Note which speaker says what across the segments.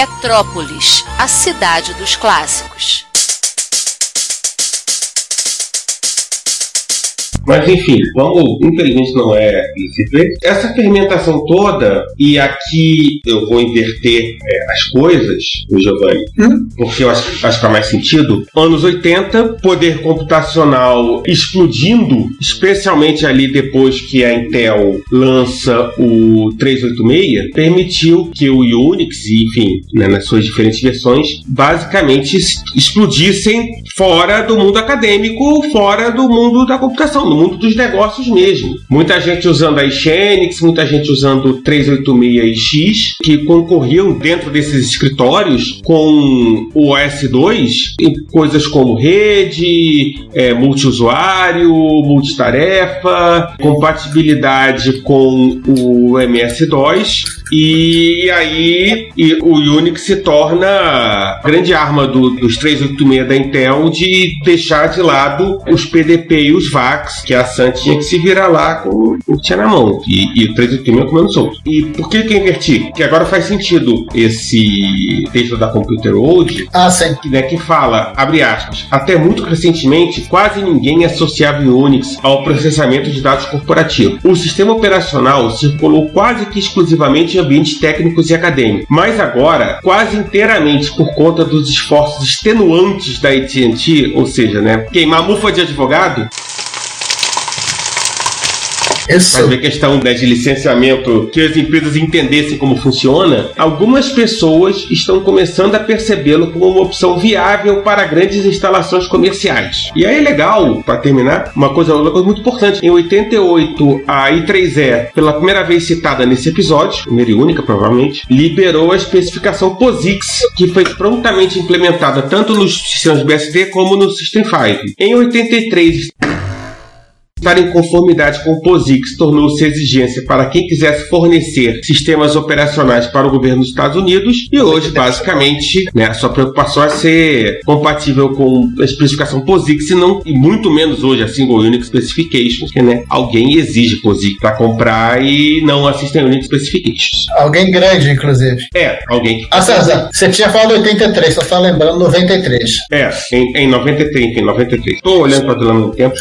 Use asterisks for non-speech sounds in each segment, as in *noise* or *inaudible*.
Speaker 1: Retrópolis, a cidade dos clássicos.
Speaker 2: Mas enfim, como infelizmente não é lícito, essa fermentação toda, e aqui eu vou inverter é, as coisas, o Giovanni, hum? porque eu acho, acho que faz mais sentido. Anos 80, poder computacional explodindo, especialmente ali depois que a Intel lança o 386, permitiu que o Unix, enfim, né, nas suas diferentes versões, basicamente explodissem fora do mundo acadêmico, fora do mundo da computação, mundo dos negócios mesmo. Muita gente usando a Xenix, muita gente usando o 386X, que concorriam dentro desses escritórios com o OS2 em coisas como rede, é, multiusuário, multitarefa, compatibilidade com o MS-DOS e aí e o Unix se torna a grande arma do, dos 386 da Intel de deixar de lado os PDP e os VAX, que a Sun tinha que se virar lá com o que tinha na mão. E, e o 386 comendo solto. E por que que eu inverti? Que agora faz sentido esse texto da Computer World,
Speaker 3: ah, sim.
Speaker 2: Que, né, que fala, abre aspas, até muito recentemente, quase ninguém associava o Unix ao processamento de dados corporativo. O sistema operacional circulou quase que exclusivamente ambientes técnicos e acadêmicos, mas agora, quase inteiramente por conta dos esforços extenuantes da AT&T, ou seja, né, queimar mufa de advogado,
Speaker 3: isso.
Speaker 2: Mas a questão né, de licenciamento, que as empresas entendessem como funciona, algumas pessoas estão começando a percebê-lo como uma opção viável para grandes instalações comerciais. E aí é legal, para terminar, uma coisa, uma coisa muito importante. Em 88, a I3E, pela primeira vez citada nesse episódio, primeira e única provavelmente, liberou a especificação POSIX, que foi prontamente implementada tanto nos sistemas BSD como no System 5. Em 83, Estar em conformidade com o POSIX tornou-se exigência para quem quisesse fornecer sistemas operacionais para o governo dos Estados Unidos e hoje, basicamente, né, a sua preocupação é ser compatível com a especificação POSIX e, não, e muito menos hoje a Single Unix Specifications, que né, alguém exige POSIX para comprar e não a System Unix Specifications.
Speaker 3: Alguém grande, inclusive.
Speaker 2: É, alguém que...
Speaker 3: Ah, César, você tinha falado 83, só está lembrando 93.
Speaker 2: É, em, em 93, em 93. Estou olhando para o tempo.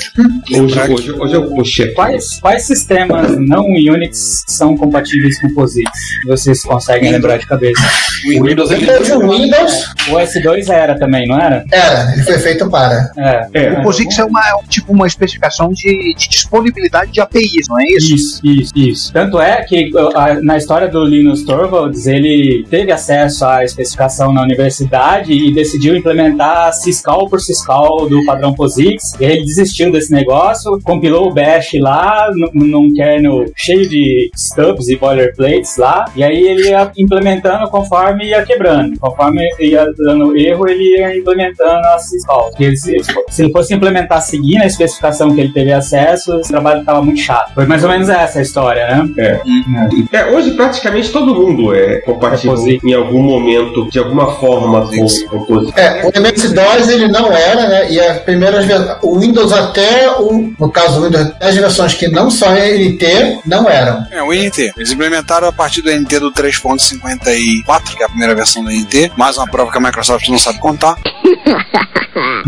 Speaker 2: Hoje, hoje hoje, hoje eu puxei.
Speaker 4: Quais, quais sistemas não Unix são compatíveis com POSIX? Vocês conseguem lembrar de cabeça?
Speaker 3: O Windows, Windows, o Windows.
Speaker 4: O S2 era também, não era?
Speaker 3: Era, ele foi feito para.
Speaker 5: É. é. O POSIX é, uma, é tipo uma especificação de, de, disponibilidade de APIs, não é isso?
Speaker 4: Isso, isso, isso. Tanto é que a, na história do Linus Torvalds, ele teve acesso à especificação na universidade e decidiu implementar Syscall por Syscall do padrão POSIX. E ele desistiu desse negócio, compilou o bash lá num kernel cheio de stubs e boilerplates lá, e aí ele ia implementando conforme ia quebrando. Conforme ia dando erro, ele ia implementando a syscall. Se, se ele fosse implementar seguindo a especificação que ele teve acesso, esse trabalho estava muito chato. Foi mais ou menos essa a história, né?
Speaker 2: É. é. é hoje praticamente todo mundo é compatível é em algum momento, de alguma forma com o POSIX.
Speaker 3: É, o MS-DOS ele não era, né? E as primeiras o Windows até o, no caso do Windows as versões que não são NT não eram.
Speaker 6: É, o NT. Eles implementaram a partir do NT do 3.54, que é a primeira versão do NT. Mais uma prova que a Microsoft não sabe contar. *laughs*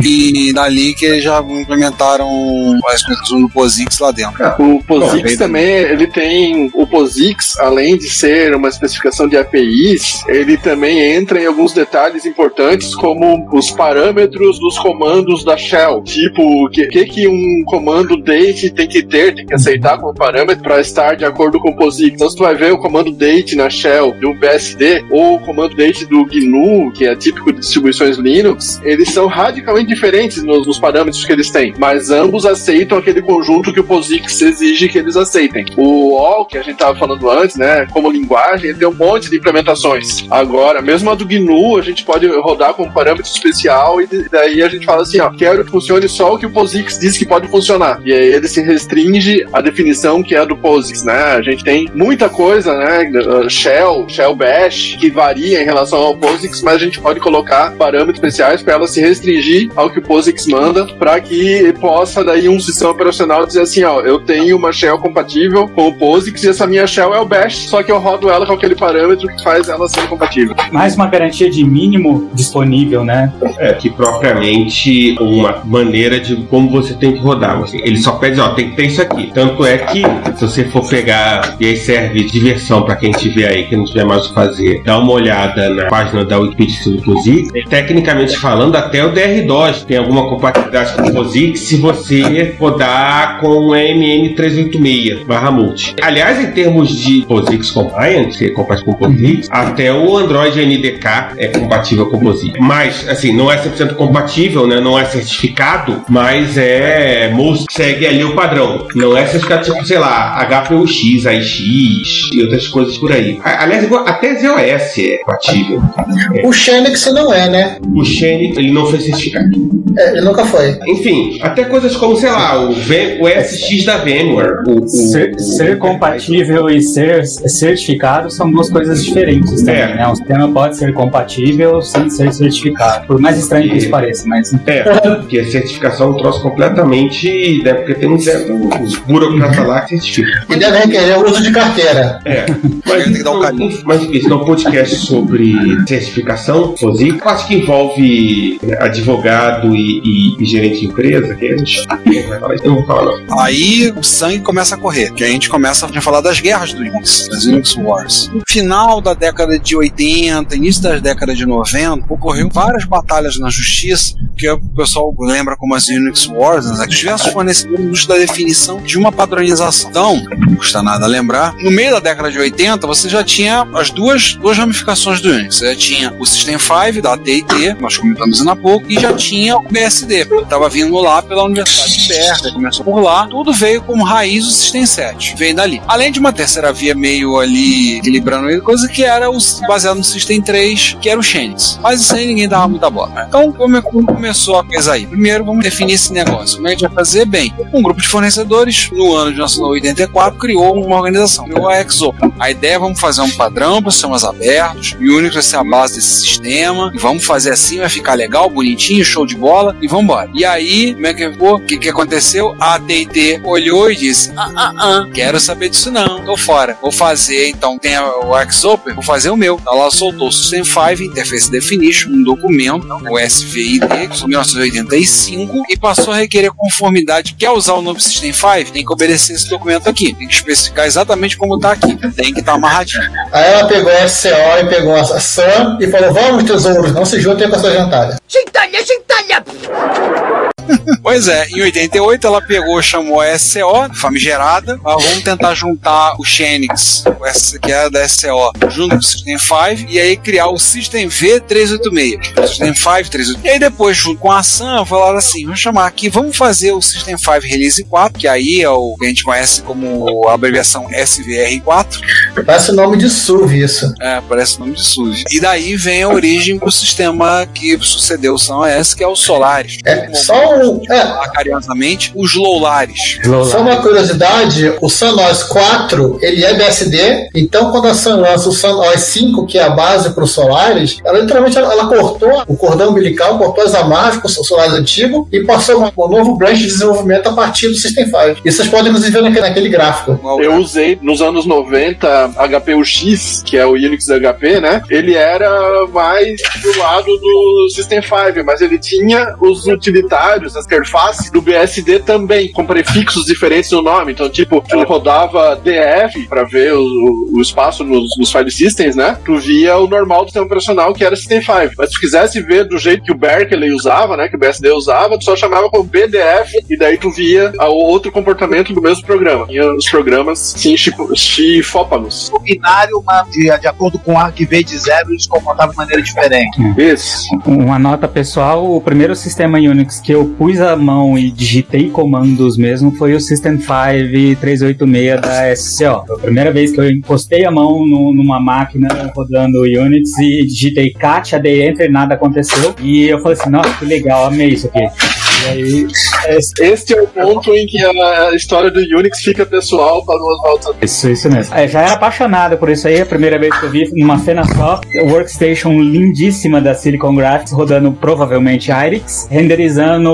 Speaker 6: e dali que eles já implementaram a explicação do POSIX lá dentro.
Speaker 7: É, o POSIX também, ele tem o POSIX, além de ser uma especificação de APIs, ele também entra em alguns detalhes importantes como os parâmetros dos comandos da shell, tipo o que, que, que um comando date tem que ter, tem que aceitar como parâmetro para estar de acordo com o POSIX. Então, se tu vai ver o comando date na shell do BSD ou o comando date do GNU, que é típico de distribuições Linux, eles são radicalmente diferentes nos, nos parâmetros que eles têm, mas ambos aceitam aquele conjunto que o POSIX exige que eles aceitem. O OL, que a gente estava falando antes, né, como linguagem, ele tem um monte de implementações. Agora, mesmo a do GNU, a gente pode rodar com um parâmetro especial e daí a gente fala assim, ó, quero que funcione só o que o POSIX diz que pode funcionar. E aí ele se restringe à definição que é a do POSIX, né? A gente tem muita coisa, né, Shell, Shell Bash, que varia em relação ao POSIX, mas a gente pode colocar parâmetros especiais para ela se restringir ao que o POSIX manda, para que possa daí um sistema operacional dizer assim, ó, eu tenho uma shell compatível com o POSIX e essa minha shell é o Bash, só que eu rodo ela com aquele parâmetro que faz ela ser compatível.
Speaker 4: Mais uma garantia de mínimo disponível, né?
Speaker 2: É, que propriamente uma maneira de como você tem que rodar. Assim, ele só pede, ó, tem que ter isso aqui. Tanto é que, se você for pegar, e aí serve de diversão para quem tiver aí, que não tiver mais o que fazer, dá uma olhada na página da Wikipedia do POSIX. Tecnicamente falando, até o DR-DOS tem alguma compatibilidade com o POSIX se você rodar com o MN386 barra multi. Aliás, em termos de POSIX Compliant, que é compatível com o POSIX, até o Android NDK é compatível com o POSIX. Mas, assim, não é 100% compatível, né? Não é certificado, mas é most segue ali o padrão. Não é certificado tipo, sei lá, HPUX, AIX e outras coisas por aí. Aliás, até ZOS é compatível.
Speaker 3: É. O Xenix não é, né?
Speaker 2: O Xenix, ele não foi certificado.
Speaker 3: É, ele nunca foi.
Speaker 2: Enfim, até coisas como, sei lá, o, v, o SX da VMware. O, o,
Speaker 4: ser, ser compatível e ser certificado são duas coisas diferentes também, é. né? Um sistema pode ser compatível sem ser certificado. Por mais estranho que isso pareça, mas.
Speaker 2: É, porque a certificação é um troço completamente. Né, porque tem um certo burocrata lá que certifica.
Speaker 3: E deve requerer o uso de carteira.
Speaker 2: É. Mas, tem que dar um caminho. Mas isso não é um podcast sobre certificação, FOSIC. Eu acho que envolve né, advogado e, e, e, gerente de empresa, que a gente falar isso. Eu falar.
Speaker 6: Aí o sangue começa a correr, que a gente começa a falar das guerras do Unix, das Unix Wars. No final da década de 80, início das décadas de 90, ocorreu várias batalhas na justiça, que o pessoal lembra como as Unix Wars, né? diversos fornecedores buscam da definição de uma padronização. Então, não custa nada lembrar, no meio da década de 80, você já tinha as duas, duas ramificações do Unix. Você já tinha o System 5 da AT&T, nós comentamos ainda há pouco, e já tinha o BSD. Estava vindo lá pela Universidade de Berkeley, começou por lá, tudo veio como raiz do System 7, veio dali. Além de uma terceira via meio ali equilibrando coisa que era o, baseado no System 3, que era o Xenix. Mas isso aí ninguém dava muita bola. Então, como, como começou a coisa aí? Primeiro, vamos definir esse negócio. Como é que a gente vai fazer? Bem, um grupo de fornecedores, no ano de 1984, criou uma organização, criou a EXO. A ideia é vamos fazer um padrão para sistemas abertos, e Unix vai ser a base desse sistema, e vamos fazer assim, vai ficar legal, bonitinho, show de bola, e vamos embora. E aí, como é que O que, que aconteceu? A AT&T olhou e disse, ah, ah, ah, quero saber disso não, tô fora. Vou fazer, então, tem o Xopen, vou fazer o meu. Ela soltou o System 5 Interface Definition, um documento, o SVID, de 1985, e passou a requerer conformidade. Quer usar o novo System 5? Tem que obedecer esse documento aqui. Tem que especificar exatamente como tá aqui. Tem que estar tá amarradinho.
Speaker 3: Aí ela pegou a SCO e pegou a SAM e falou: Vamos, tesouros, não se juntem com essa jantada.
Speaker 8: Gentalha, gentalha!
Speaker 6: Pois é, em 88 ela pegou, chamou a SCO, famigerada, mas vamos tentar juntar o Xenix, que era da SCO, junto com o System 5, e aí criar o System V386. O System 5 386. E aí depois, junto com a SAM, falaram assim, vamos chamar aqui, vamos fazer o System 5 Release 4, que aí é o que a gente conhece como a abreviação SVR4.
Speaker 3: Parece o nome de SUV isso.
Speaker 6: É, parece o nome de SUV. E daí vem a origem do sistema que sucedeu o SAM OS, que é o Solaris.
Speaker 3: É, só um,
Speaker 6: é. carinhosamente, os Lowlares.
Speaker 3: Só uma curiosidade, o SunOS 4, ele é BSD, então quando a Sun lança o SunOS 5, que é a base para os Solaris, ela literalmente ela, ela, cortou o cordão umbilical, cortou as amarras com o Solaris antigo e passou um, um novo branch de desenvolvimento a partir do System 5. E vocês podem inclusive ver naquele, naquele gráfico.
Speaker 7: Eu usei nos anos 90 HPUX, que é o Unix HP, né? Ele era mais do lado do System 5, mas ele tinha os utilitários usuários, a interface do BSD também, com prefixos diferentes no nome. Então, tipo, tu rodava DF pra ver o, o espaço nos, nos file systems, né? Tu via o normal do sistema operacional, que era System 5. Mas se tu quisesse ver do jeito que o Berkeley usava, né? Que o BSD usava, tu só chamava como BDF e daí tu via o outro comportamento do mesmo programa. Tinha os programas sim, chifópagos.
Speaker 5: O binário, de, de acordo com o ArcV de zero, eles comportavam de maneira diferente.
Speaker 7: Isso.
Speaker 4: Uma nota pessoal, o primeiro sistema Unix que eu pus a mão e digitei comandos mesmo foi o System 5 386 da SCO. Foi a primeira vez que eu encostei a mão no- numa máquina rodando Unix e digitei cat, AD enter, nada aconteceu. E eu falei assim, nossa, que legal, amei isso aqui. E aí, é,
Speaker 7: Este é o ponto em que a, história do Unix fica pessoal para o Oswaldo.
Speaker 4: Isso, isso mesmo. É, já era apaixonado por isso aí, a primeira vez que eu vi numa cena só, workstation lindíssima da Silicon Graphics, rodando provavelmente IRIX, renderizando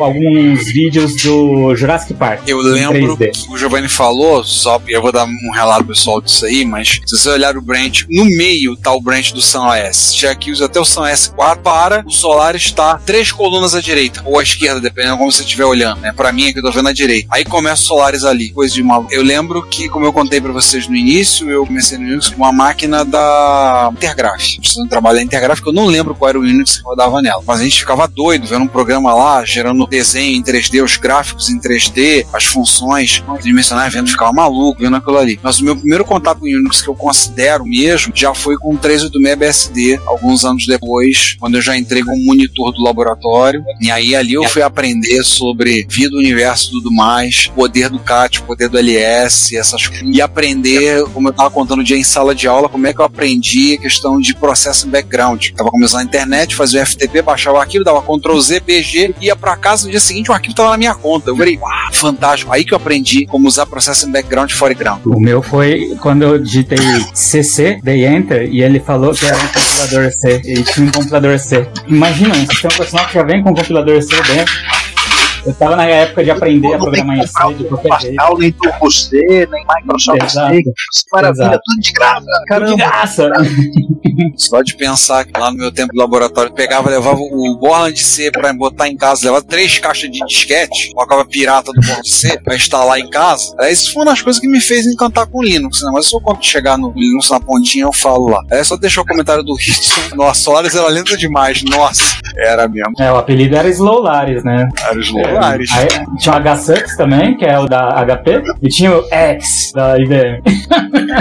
Speaker 4: alguns vídeos do Jurassic Park.
Speaker 6: Eu
Speaker 4: em
Speaker 6: lembro
Speaker 4: 3D.
Speaker 6: que o Giovanni falou, só eu vou dar um relato pessoal disso aí, mas se você olhar o branch, no meio tá o branch do SunOS. Já que usa até o SunOS 4 para o Solar está três colunas à direita, ou à esquerda, dependendo de como você estiver olhando. Né? Pra mim é que eu tô vendo à direita. Aí começa o Solaris ali, coisa de maluco. Eu lembro que, como eu contei pra vocês no início, eu comecei no Unix com uma máquina da Intergraph. Precisando trabalhar em Intergraph, eu não lembro qual era o Unix que rodava nela. Mas a gente ficava doido vendo um programa lá, gerando desenho em 3D, os gráficos em 3D, as funções tridimensionais, vendo, ficava maluco vendo aquilo ali. Mas o meu primeiro contato com Unix que eu considero mesmo já foi com o 386 BSD, alguns anos depois, quando eu já entrei como monitor do laboratório. E aí ali eu fui aprender sobre vida, universo e tudo mais, poder do CAT, poder do LS, essas coisas. E aprender, como eu tava contando um dia em sala de aula, como é que eu aprendi a questão de processo em background. Tava começando na internet, fazia o FTP, baixava o arquivo, dava Ctrl Z, PG, ia pra casa no dia seguinte o arquivo tava na minha conta. Eu falei, uau, fantástico. Aí que eu aprendi como usar processo em background e foreground.
Speaker 4: O meu foi quando eu digitei CC, dei Enter, e ele falou que era um compilador C. E tinha um compilador C. Imagina, um sistema que já vem com um compilador C dentro. Later. Eu tava na época de aprender a
Speaker 5: Não
Speaker 4: programar em C de
Speaker 5: o
Speaker 4: qualquer jeito.
Speaker 5: Pascal, nem Turbo C, nem Microsoft
Speaker 4: Exato.
Speaker 5: Isso maravilha,
Speaker 4: Exato.
Speaker 5: tudo de graça.
Speaker 4: De
Speaker 5: Caramba.
Speaker 4: graça!
Speaker 6: Só de pensar que lá no meu tempo de laboratório, pegava, levava o Borland C pra botar em casa, levava três caixas de disquete, colocava pirata do Borland C pra instalar em casa. Aí, Isso foi uma das coisas que me fez encantar com Linux, né? Mas se eu quando chegar no Linux na pontinha, eu falo lá. É só deixar o comentário do Hitson. Nossa, Solaris era lenta demais. Nossa, era mesmo.
Speaker 4: É, o apelido era Slowlaris, né?
Speaker 6: Era os
Speaker 4: Aí, tinha o H6 também, que é o da HP, e tinha o X da IBM.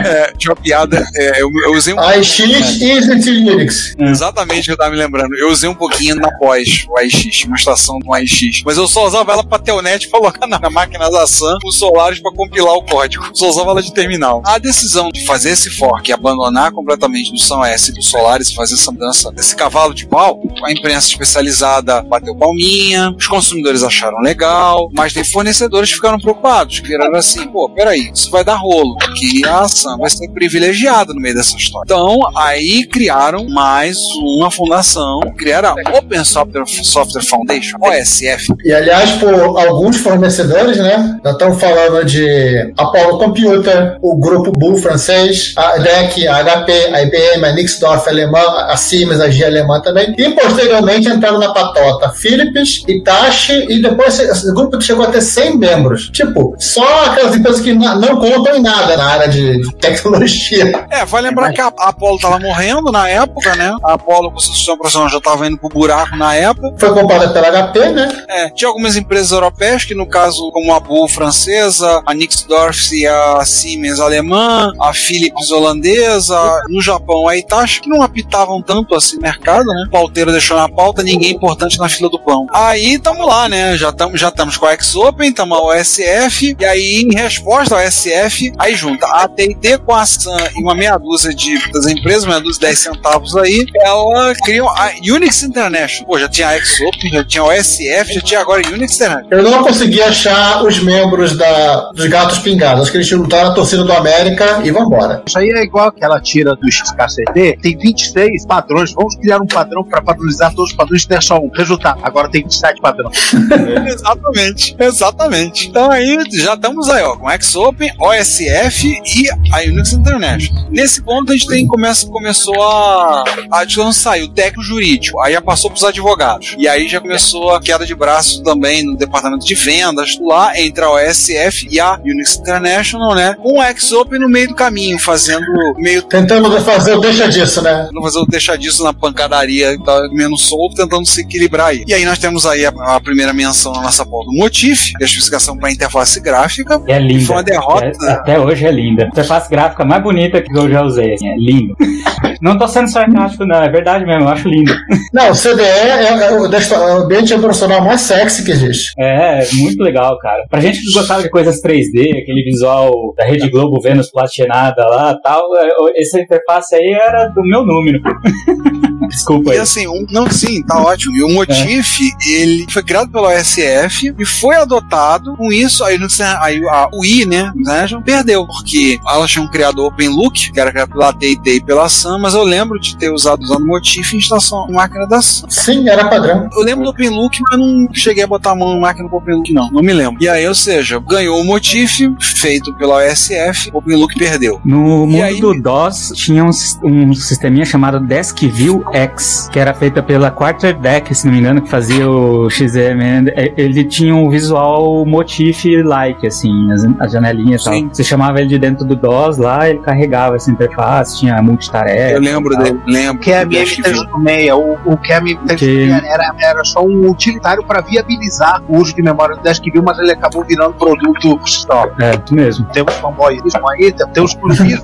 Speaker 6: É, tinha uma piada, é, eu, eu usei um
Speaker 3: AIX e Isn't Unix.
Speaker 6: Exatamente o que eu tava me lembrando. Eu usei um pouquinho na pós, o AIX, uma estação do AIX. Mas eu só usava ela pra telnet pra colocar na, na máquina da Sun os Solaris pra compilar o código. Só usava ela de terminal. A decisão de fazer esse fork e abandonar completamente do Sun S e do Solaris e fazer essa mudança desse cavalo de pau, a imprensa especializada bateu palminha, os consumidores acharam legal, mas tem fornecedores ficaram preocupados, viraram assim, pô, peraí, isso vai dar rolo, que a Sun vai ser privilegiada no meio dessa história. Então, aí criaram mais uma fundação, criaram a Open Software, Software Foundation, OSF.
Speaker 3: E aliás, por alguns fornecedores, né? Já estamos falando de Apollo Computer, o grupo Bull francês, a DEC, a HP, a IBM, a Nixdorf alemã, a Siemens, a G alemã também. E posteriormente entraram na patota Philips, Hitachi e esse grupo chegou a ter 100 membros. Tipo, só aquelas empresas que não contam em nada na área de tecnologia.
Speaker 6: É, vai lembrar que a a Apollo tava morrendo na época, né? A Apollo com sistema operacional já tava indo pro buraco na época.
Speaker 3: Foi comprada pela HP, né?
Speaker 6: É, tinha algumas empresas europeias, que no caso, como a Bull francesa, a Nixdorf e a Siemens alemã, a Philips holandesa, no Japão a Hitachi, que não apitavam tanto assim mercado, né? O pauteiro deixou na pauta, ninguém importante na fila do pão. Aí tamo lá, né? Já estamos já tamo com a X-Open, tamo a OSF, e aí em resposta ao OSF, aí junta a AT&T com a Sun e uma meia dúzia de das empresas, meia dúzia de 10 centavos aí, ela criou a Unix International. Pô, já tinha a X-Open, já tinha a OSF, já tinha agora a Unix International.
Speaker 3: Eu não consegui achar os membros da, dos Gatos Pingados. Acho que eles lutaram a torcida do América e vambora.
Speaker 5: Isso aí é igual aquela tira do XKCD, tem 26 padrões. Vamos criar um padrão para padronizar todos os padrões e ter só um. Resultado, agora tem 27 padrões. *laughs*
Speaker 6: exatamente, exatamente. Então aí já estamos aí, ó, com X-Open, OSF e a Unix International. Nesse ponto a gente tem, começa, começou a. a saiu, o técnico jurídico, aí já passou pros advogados. E aí já começou a queda de braço também no departamento de vendas, lá entre a OSF e a Unix International, né? Com o X-Open no meio do caminho, fazendo meio.
Speaker 3: Tentando fazer o deixa disso, né?
Speaker 6: fazer o deixar disso na pancadaria, tá menos solto, tentando se equilibrar aí. E aí nós temos aí a, a primeira menção na nossa pauta do Motif, é especificação para interface gráfica.
Speaker 4: E é linda.
Speaker 6: Foi uma derrota.
Speaker 4: É- até hoje é linda. Interface gráfica mais bonita que eu já usei. assim, é lindo. *laughs* não tô sendo sarcástico, não. É verdade mesmo. Eu acho lindo.
Speaker 3: Não, o CDE é, é o, é o ambiente operacional mais sexy que existe.
Speaker 4: É, muito legal, cara. Pra gente que gostava de coisas 3D, aquele visual da Rede Globo Vênus platinada lá tal, é, essa interface aí era do meu número. *laughs* Desculpa
Speaker 6: E
Speaker 4: aí.
Speaker 6: assim, um, não, sim, tá ótimo. E o Motif, ele foi criado pela OSF e foi adotado. Com isso, aí, não sei, aí a UI, né, né, já perdeu, porque elas tinham criado o OpenLook, que era criado pela AT&T e pela Sun, mas eu lembro de ter usado usando Motif em instalação em máquina da Sun.
Speaker 3: Sim, era padrão.
Speaker 6: Eu lembro do OpenLook, mas não cheguei a botar a mão na máquina do OpenLook, não. Não me lembro. E aí, ou seja, ganhou o Motif, feito pela OSF, o OpenLook perdeu.
Speaker 4: No mundo
Speaker 6: aí-
Speaker 4: do DOS tinha um, um sisteminha chamado DeskView X, que era feita pela Quarterdeck, se não me engano, que fazia o XML. É, Ele tinha um visual motif-like, assim, as, as janelinhas e tal. Você chamava ele de dentro do DOS lá, ele carregava essa interface, tinha multitarefa.
Speaker 6: Eu lembro dele, lembro.
Speaker 5: Que é a
Speaker 6: do
Speaker 5: minha
Speaker 6: Desk View.
Speaker 5: MT-6, o, o que a minha
Speaker 4: Que-
Speaker 5: era, era só um utilitário para viabilizar o uso de memória do DeskView, mas ele acabou virando produto stop.
Speaker 4: É, isso mesmo.
Speaker 5: Tem uns fanboyismo aí, tem, tem uns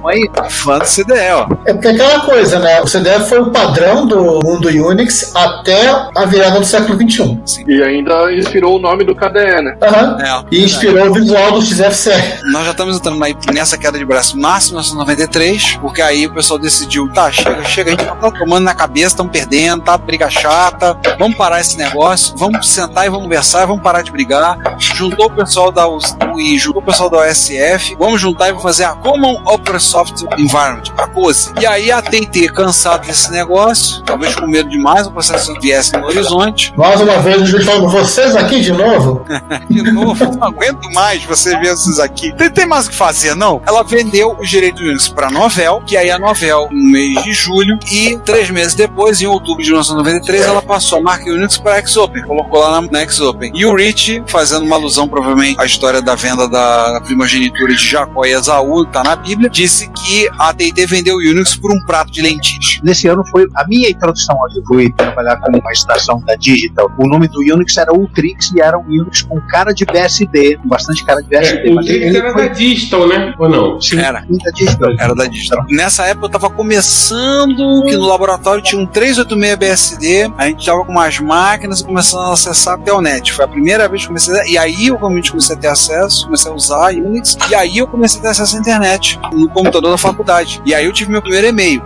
Speaker 5: aí.
Speaker 6: Fã do CDE, ó.
Speaker 3: É porque aquela coisa, né? O CDE foi o padrão do mundo Unix até a virada do século XXI.
Speaker 7: E ainda inspirou o nome do KDE, né?
Speaker 3: Aham.
Speaker 6: É,
Speaker 3: E inspirou o visual do XFCE.
Speaker 6: Nós já estamos entrando aí nessa queda de braço máximo, 1993, porque aí o pessoal decidiu, tá, chega, chega, a gente tá tomando na cabeça, estamos perdendo, tá briga chata, vamos parar esse negócio, vamos sentar e vamos conversar, vamos parar de brigar. Juntou o pessoal da UI, juntou o pessoal da OSF, vamos juntar e vamos fazer a Common Open Software Environment, a COSE. E aí a TT, cansado desse negócio, talvez com medo de mais um processo viesse no horizonte,
Speaker 3: Mais uma vez, a gente falando, vocês aqui de novo? *laughs*
Speaker 6: de novo, não aguento mais você ver esses aqui. Tem, tem mais o que fazer, não? Ela vendeu os direitos do Unix pra Novel, que aí a Novel, no mês de julho, e três meses depois, em outubro de 1993, ela passou a marca Unix pra Xopen, colocou lá na, na Xopen. E o Rich, fazendo uma alusão provavelmente à história da venda da, primogenitura de Jacó e Esaú, tá na Bíblia, disse que a AT&T vendeu o Unix por um prato de lentilhas.
Speaker 5: Nesse ano foi a minha introdução onde eu fui trabalhar como uma estação da Digital. O nome do Unix era Ultrix e era um Unix com cara de BSD, com bastante cara de BSD.
Speaker 2: É,
Speaker 5: mas
Speaker 2: era
Speaker 5: foi
Speaker 2: da Distal, né? Ou não?
Speaker 5: sim,
Speaker 6: Era.
Speaker 5: da Digital.
Speaker 6: Era da Digital. Nessa época eu tava começando, que no laboratório tinha um 386 BSD, a gente tava com umas máquinas e começando a acessar a Telnet. Foi a primeira vez que comecei a... E aí eu realmente comecei a ter acesso, comecei a usar Unix, e aí eu comecei a ter acesso à internet no computador da faculdade. E aí eu tive meu primeiro e-mail,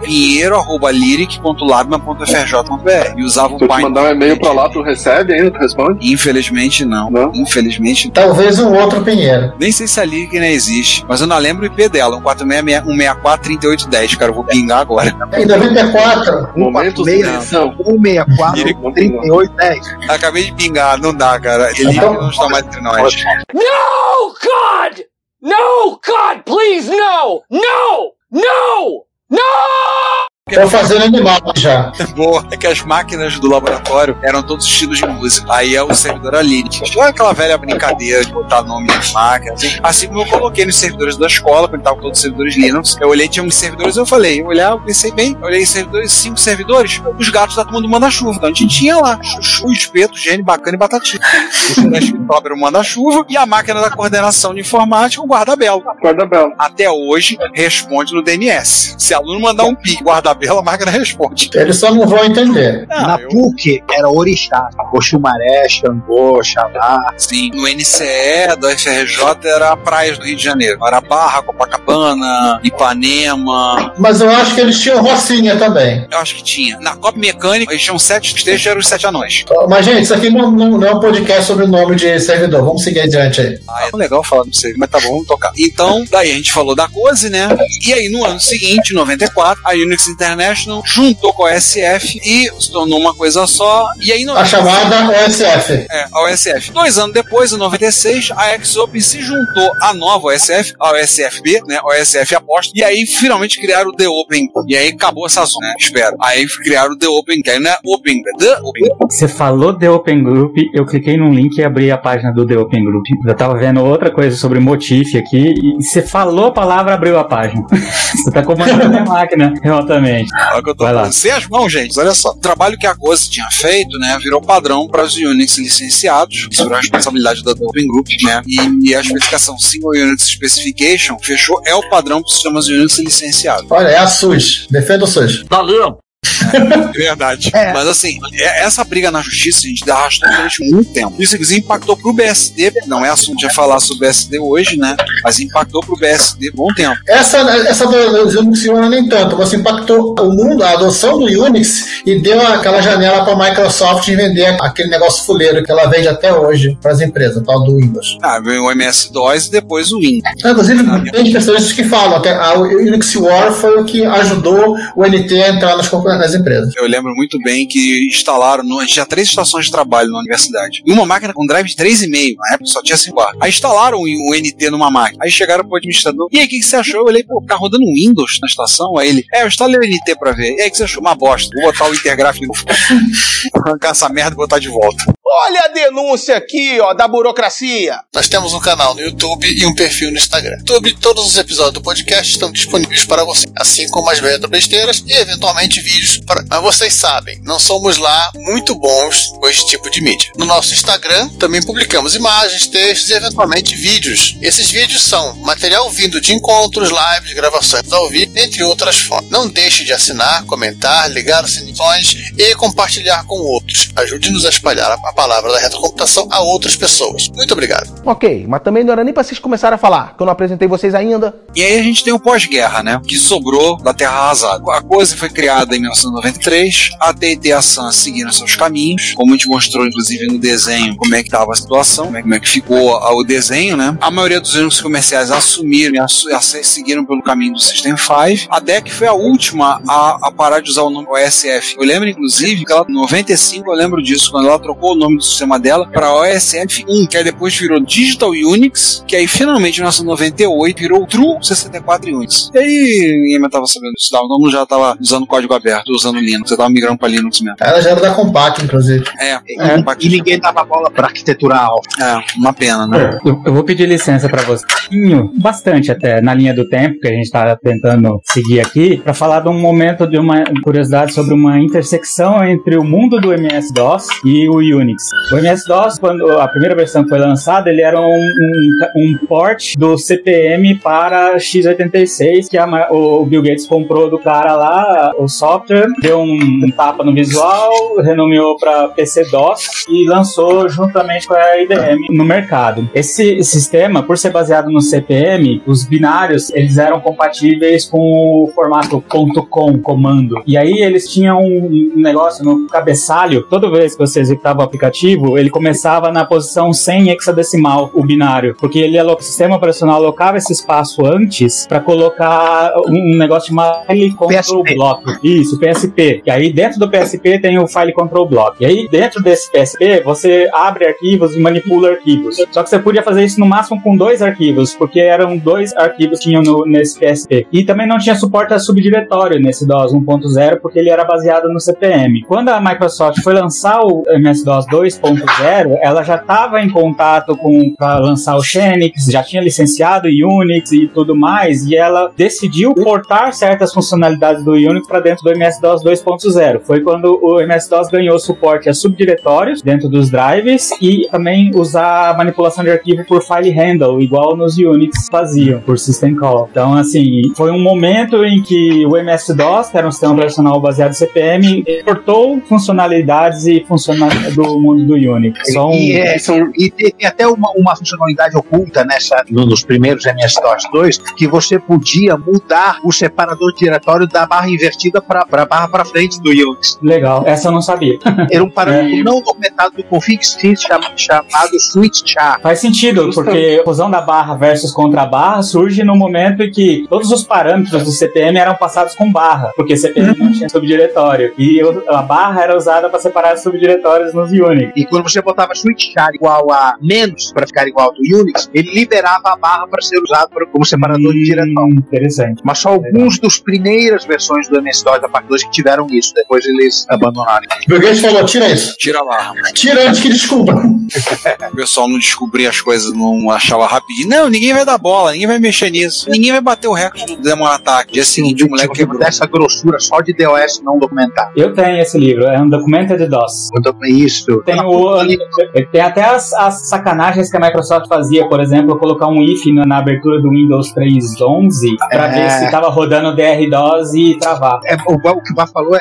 Speaker 6: pinheiro.lyric.labma.frj.br e usava o
Speaker 7: Se eu te
Speaker 6: Pine.
Speaker 7: mandar um e-mail pra lá, tu recebe ainda, tu responde?
Speaker 6: Infelizmente não.
Speaker 7: Não?
Speaker 6: Infelizmente não.
Speaker 3: Talvez um outro Pinheiro.
Speaker 6: Nem sei se a Lyric ainda existe, mas eu não lembro o IP dela, um 164-3810, cara, eu vou pingar agora.
Speaker 3: Em 94,
Speaker 7: Momentos de
Speaker 5: meia-
Speaker 7: tensão.
Speaker 5: 164 38 10.
Speaker 6: Acabei de pingar, não dá, cara. Ele
Speaker 3: Então-
Speaker 6: não está mais entre nós.
Speaker 8: No, God! No, God, please, no! No! No! No!
Speaker 3: Tô fazendo animal já. *laughs*
Speaker 6: Boa, é que as máquinas do laboratório eram todos estilos de música. Aí é o servidor Linux. Olha aquela velha brincadeira de botar nome de máquina. Assim, assim como eu coloquei nos servidores da escola, quando tava todos os servidores Linux. Eu olhei, tinha uns servidores, eu falei, eu olhava, eu pensei bem, eu olhei servidores, cinco servidores, os gatos da turma do manda-chuva. Então a gente tinha lá chuchu, espeto, gene, bacana e batatinha. *laughs* O era o manda-chuva e a máquina da coordenação de informática, o guarda-belo.
Speaker 7: Guarda-belo.
Speaker 6: até hoje responde no DNS. Se aluno mandar um PIC guarda-bela, a máquina responde.
Speaker 3: Eles só não vão entender.
Speaker 6: Ah,
Speaker 5: Na
Speaker 6: eu-
Speaker 5: PUC era Orixá, Oxumaré, Xangô, Xalá.
Speaker 6: Sim, no NCE da FRJ era praias do Rio de Janeiro. Era Barra, Copacabana, Ipanema.
Speaker 3: Mas eu acho que eles tinham Rocinha também.
Speaker 6: Eu acho que tinha. Na Copa Mecânica, eles tinham sete trechos, eram os sete anões.
Speaker 3: Mas, gente, isso aqui não, não- não é um podcast sobre o nome de servidor. Vamos seguir adiante aí.
Speaker 6: Ah, é legal falar disso aí, mas tá bom, vamos tocar. Então, daí a gente falou da COSE, né? E aí, no ano seguinte, 94, a Unix International juntou com a OSF e se tornou uma coisa só. E aí,
Speaker 3: A chamada OSF.
Speaker 6: É, a OSF. Dois anos depois, em 96, a X-Open se juntou à nova OSF, a OSFB, né? OSF Aposta, e aí finalmente criaram o The Open. E aí acabou essa zona, né? Espero. Aí criaram o The Open, que aí não é Open, é The Open.
Speaker 4: Você falou The Open Group, eu cliquei num link e abri a página do The Open Group. Eu tava vendo outra coisa sobre Motif aqui e você falou a palavra, abriu a página. *laughs* você tá comandando a minha máquina remotamente.
Speaker 6: Olha o que eu tô
Speaker 4: Vai lá.
Speaker 6: falando. Sem as mãos, gente, olha só. O trabalho que a Coase tinha feito, né, virou padrão para os Unix licenciados. Isso virou a responsabilidade da Open Group, né? E, a especificação Single Unix Specification fechou, é o padrão para os sistemas Unix licenciados.
Speaker 3: Olha, é a SUS. Defenda o SUS.
Speaker 8: Valeu! *laughs*
Speaker 6: Verdade. Mas assim, é- essa briga na justiça a gente arrastou durante muito tempo. Isso inclusive impactou pro BSD, não é assunto de falar sobre o BSD hoje, né? Mas impactou pro BSD bom tempo.
Speaker 3: Essa, essa do, do Unix One nem tanto, mas impactou o mundo, a adoção do Unix e deu aquela janela para a Microsoft vender aquele negócio fuleiro que ela vende até hoje para as empresas, tal do Windows.
Speaker 6: Ah, veio o MS-DOS e depois o Win.
Speaker 3: Inclusive, tem especialistas que falam, até a Unix War foi o que ajudou o NT a entrar nas, compa- nas empresas.
Speaker 6: Eu lembro muito bem que instalaram, no, a gente tinha três estações de trabalho na universidade. E uma máquina com drive de 3,5, na época só tinha 5 bar. Aí instalaram o, o NT numa máquina. Aí chegaram pro administrador. E aí, o que, que você achou? Eu olhei, pô, tá rodando Windows na estação? Aí ele, é, eu instalei o NT pra ver. E aí, o que você achou? Uma bosta. Vou botar o Intergraph no *laughs* arrancar essa merda e botar de volta.
Speaker 9: Olha a denúncia aqui, ó, da burocracia.
Speaker 10: Nós temos um canal no YouTube e um perfil no Instagram. No YouTube, todos os episódios do podcast estão disponíveis para você, assim como as retro besteiras e eventualmente vídeos. Para... Mas vocês sabem, não somos lá muito bons com esse tipo de mídia. No nosso Instagram também publicamos imagens, textos e eventualmente vídeos. Esses vídeos são material vindo de encontros, lives, gravações ao vivo, entre outras formas. Não deixe de assinar, comentar, ligar os sininhos e compartilhar com outros. Ajude-nos a espalhar a palavra da retrocomputação a outras pessoas. Muito obrigado.
Speaker 9: Ok, mas também não era nem pra vocês começarem a falar, que eu não apresentei vocês ainda.
Speaker 6: E aí a gente tem o pós-guerra, né? Que sobrou da Terra arrasada. A coisa foi criada em 1993, a TT e a Sun seguiram seus caminhos, como a gente mostrou inclusive no desenho como é que estava a situação, como é, é que ficou o desenho, né? A maioria dos Unix comerciais assumiram e seguiram pelo caminho do System 5. A DEC foi a última a, a parar de usar o nome OSF. Eu lembro inclusive que ela, em 95, eu lembro disso, quando ela trocou o nome do sistema dela para OSF1, que aí depois virou Digital Unix, que aí finalmente em 1998 virou True 64 Unix. E aí ninguém mais tava sabendo disso, todo mundo já tava usando código aberto, usando Linux, você tava migrando para Linux mesmo.
Speaker 3: Ela já era da Compaq, inclusive.
Speaker 6: É,
Speaker 5: E ninguém dava bola pra arquitetura alfa.
Speaker 6: É, uma pena, né?
Speaker 4: Eu, eu vou pedir licença pra você, bastante até, na linha do tempo que a gente tá tentando seguir aqui, pra falar de um momento de uma curiosidade sobre uma intersecção entre o mundo do MS-DOS e o Unix. O MS-DOS, quando a primeira versão foi lançada, ele era um, um, um port do CPM para x86, que a o Bill Gates comprou do cara lá, o software, deu um, tapa no visual, renomeou para PC-DOS e lançou juntamente com a IBM no mercado. Esse sistema, por ser baseado no CPM, os binários eles eram compatíveis com o formato .com comando. E aí eles tinham um negócio no cabeçalho, toda vez que você executava o aplicativo, ele começava na posição 100 hexadecimal, o binário, porque ele o sistema operacional alocava esse espaço antes para colocar um negócio chamado Control Block. Isso, PSP. E aí dentro do PSP tem o File Control Block. E aí dentro desse PSP você abre arquivos e manipula arquivos. Só que você podia fazer isso no máximo com dois arquivos, porque eram dois arquivos que tinham no- nesse PSP. E também não tinha suporte a subdiretório nesse DOS 1.0, porque ele era baseado no CPM. Quando a Microsoft foi lançar o MS-DOS 2.0, ela já estava em contato com para lançar o Xenix, já tinha licenciado Unix e tudo mais, e ela decidiu portar certas funcionalidades do Unix para dentro do MS-DOS 2.0. Foi quando o MS-DOS ganhou suporte a subdiretórios dentro dos drives e também usar manipulação de arquivo por file handle, igual nos Unix faziam, por system call. Então, assim, foi um momento em que o MS-DOS, que era um sistema operacional baseado em CPM, portou funcionalidades e funcionalidades do mundo do Unix. Um...
Speaker 5: E, é, e tem, até uma, uma funcionalidade oculta nessa, no- nos primeiros MS-DOS 2 que você podia mudar o separador diretório da barra invertida para barra pra frente do Unix.
Speaker 4: Legal, essa eu não sabia. *laughs*
Speaker 5: Era um parâmetro não documentado do config chamado switch char.
Speaker 4: Faz sentido, porque a fusão da barra versus contra barra surge no momento em que todos os parâmetros do CPM eram passados com barra, porque CPM não tinha subdiretório. E a barra era usada para separar os subdiretórios nos Unix.
Speaker 5: E quando você botava switch char igual a menos para ficar igual ao do Unix, ele liberava a barra para ser usado como separador de diretório.
Speaker 4: Hum, Interessante.
Speaker 5: Mas só alguns dos primeiras versões do MS-DOS da parte 2 que tiveram isso. Depois eles abandonaram.
Speaker 3: O Bill Gates falou, tira isso.
Speaker 6: Tira lá.
Speaker 3: Tira antes que descubra.
Speaker 6: O pessoal não descobria as coisas, não achava rapidinho. Não, ninguém vai dar bola, ninguém vai mexer nisso. Ninguém vai bater o recorde do Demon Attack. Dia seguinte, o moleque quebrou.
Speaker 5: Dessa grossura só de DOS não documentado.
Speaker 4: Eu tenho esse livro, é um Documented DOS.
Speaker 5: Isso.
Speaker 4: Tem, o, tem até as, as sacanagens que a Microsoft fazia, por exemplo, colocar um if na, na abertura do Windows 3.11 para
Speaker 5: É.
Speaker 4: ver se estava rodando o DR-DOS e travar.
Speaker 5: É, o, o o Bá falou é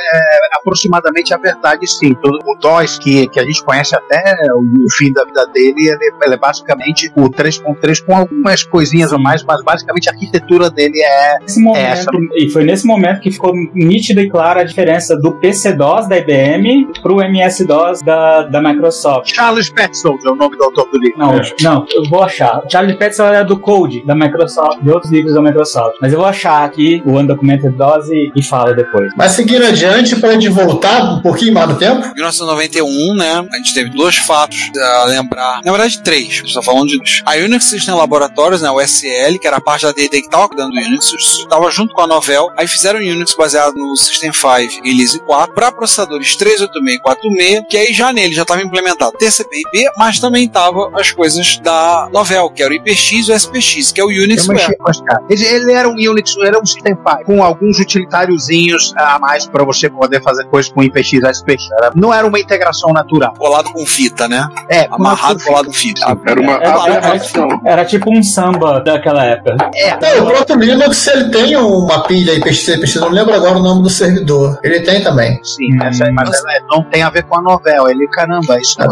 Speaker 5: aproximadamente a verdade, sim. Todo, o DOS, que, que a gente conhece até o, o fim da vida dele, ele, ele é basicamente o 3.3 com algumas coisinhas a mais, mas basicamente a arquitetura dele é,
Speaker 4: momento,
Speaker 5: é essa.
Speaker 4: E foi nesse momento que ficou nítida e clara a diferença do PC-DOS da IBM para o MS-DOS da, da Microsoft.
Speaker 5: Charles Petzold é o nome do autor do livro.
Speaker 4: Não, não, eu vou achar. Charlie Petzold é do Code da Microsoft, de outros livros da Microsoft. Mas eu vou achar aqui o Undocumented DOS e, e falo depois.
Speaker 3: Mas seguindo adiante, pra gente voltar um pouquinho mais no tempo.
Speaker 6: 1991, né? A gente teve dois fatos a lembrar. Na verdade, três. Estou falando de dois. A Unix System Laboratories, né? O SL, que era a parte da DD que estava cuidando do Unix, estava junto com a Novell. Aí fizeram um Unix baseado no System 5 Release 4 para processadores 386 e 46, que aí já nele já estava implementado TCP/IP, mas também tava as coisas da Novell, que era o IPX e o SPX, que é o Unix
Speaker 5: caras. Ele, ele era um Unix, era um System 5, com alguns utilitáriozinhos a mais para você poder fazer coisas com IPX e SPX. Era- não era uma integração natural.
Speaker 6: Colado com fita, né?
Speaker 5: É,
Speaker 6: Amarrado colado com fita.
Speaker 7: Era uma
Speaker 4: Era, era-
Speaker 7: aberração.
Speaker 4: era tipo um samba daquela época.
Speaker 5: É,
Speaker 3: Não, o próprio Linux, ele tem uma pilha IPX, IPX, eu não lembro agora o nome do servidor. Ele tem também.
Speaker 5: Sim, essa aí, mas ela é- não tem a ver com a novela. Ele, caramba, isso
Speaker 3: Ah.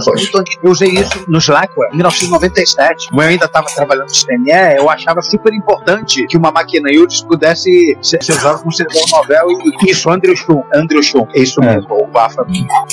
Speaker 5: Eu usei isso no Slackware em 1997. Como eu ainda estava trabalhando no CNE, eu achava super importante que uma máquina Unix pudesse ser, ser usada como servidor novel e isso, Andrew Schum. Andrew Schum, é isso mesmo. O Bafa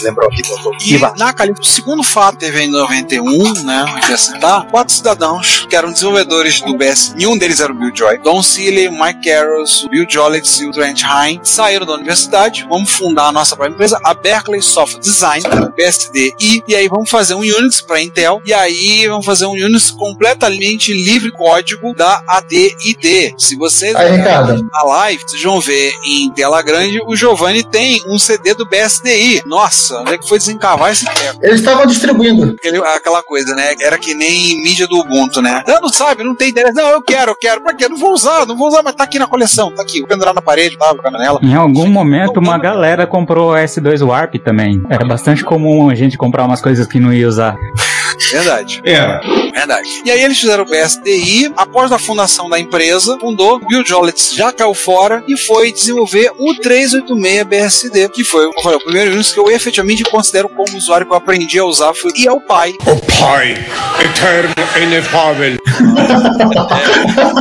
Speaker 5: lembrou aqui. botou.
Speaker 6: E
Speaker 5: E
Speaker 6: na Calypso, o segundo fato teve em 91, né? A gente ia citar, quatro cidadãos que eram desenvolvedores do BS. E um deles era o Bill Joy. Don Seeley, Mike Carroll, o Bill Jolitz e o Trent Hine saíram da universidade. Vamos fundar a nossa própria empresa, a Berkeley Software Design, BSDI. E aí vamos fazer um Unix para Intel. E aí vamos fazer um Unix completamente livre código da ADID. Se vocês
Speaker 3: Aí, Ricardo.
Speaker 6: na live, vocês vão ver em tela grande, o Giovanni tem um CD do BSDI. Nossa, onde é que foi desencavar esse treco?
Speaker 3: Eles estavam distribuindo.
Speaker 6: Aquele- Aquela coisa, né? Era que nem mídia do Ubuntu, né? Não, não sabe, não tem interesse. Não, eu quero, eu quero. Pra quê? Não vou usar, não vou usar, mas tá aqui na coleção, tá aqui. Vou pendurar na parede, tá? Vou nela.
Speaker 4: Em algum momento, uma galera comprou o S2 Warp também. Era bastante comum a gente comprar umas coisas que não ia usar. *laughs*
Speaker 6: Verdade.
Speaker 2: Era.
Speaker 6: Verdade. E aí eles fizeram o BSDI, após a fundação da empresa, fundou, Bill Jolitz já caiu fora e foi desenvolver o 386 BSD, que foi falei, o primeiro Unix que eu efetivamente considero como usuário que eu aprendi a usar foi, e é o pai.
Speaker 11: O Pai, eterno inefável.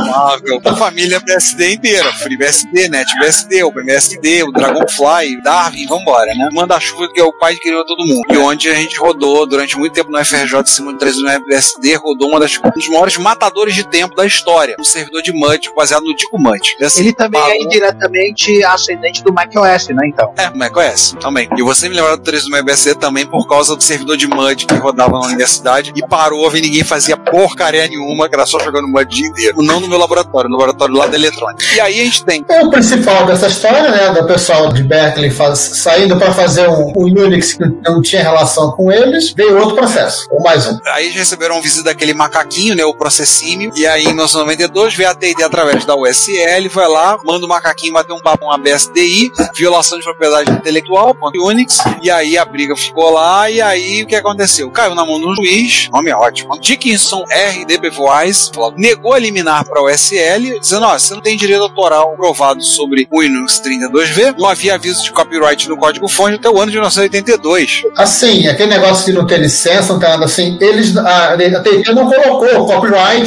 Speaker 6: Marvel, da família BSD inteira. Free BSD, Net BSD, OpenBSD, o Dragonfly, o Darwin, vambora, né? Manda-chuva que é o pai que criou todo mundo. E onde a gente rodou durante muito tempo no FRJ de cima do 3 BSD, rodou uma das, um dos maiores matadores de tempo da história. Um servidor de MUD, baseado no Dico MUD. Assim,
Speaker 5: Ele também é indiretamente ascendente do macOS, né? Então.
Speaker 6: é, macOS também. E você me lembra do 3 do BSD também por causa do servidor de MUD que rodava na universidade e parou, e ninguém fazia porcaria nenhuma, que era só jogando MUD o dia inteiro. Não no meu laboratório, no laboratório lá da eletrônica. E aí a gente tem
Speaker 3: É o principal dessa história, né? Do pessoal de Berkeley faz- saindo para fazer um, um Unix que não tinha relação com eles, veio outro processo, ou um.
Speaker 6: Aí eles receberam um visita daquele macaquinho, né, o processímio, e aí em 1992 veio a TD através da USL, vai lá, manda o macaquinho bater um papo com a BSDI, violação de propriedade intelectual, ponto Unix, e aí a briga ficou lá, e aí o que aconteceu? Caiu na mão de um juiz, nome é ótimo, Dickinson R. D. Bevois, negou a liminar para a USL, dizendo, ó, você não tem direito autoral provado sobre o Linux 32V, não havia aviso de copyright no código fonte até o ano de 1982.
Speaker 3: Assim, aquele negócio de não ter licença, não tem nada assim, assim, eles, a, a TIT não colocou copyright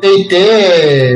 Speaker 3: TIT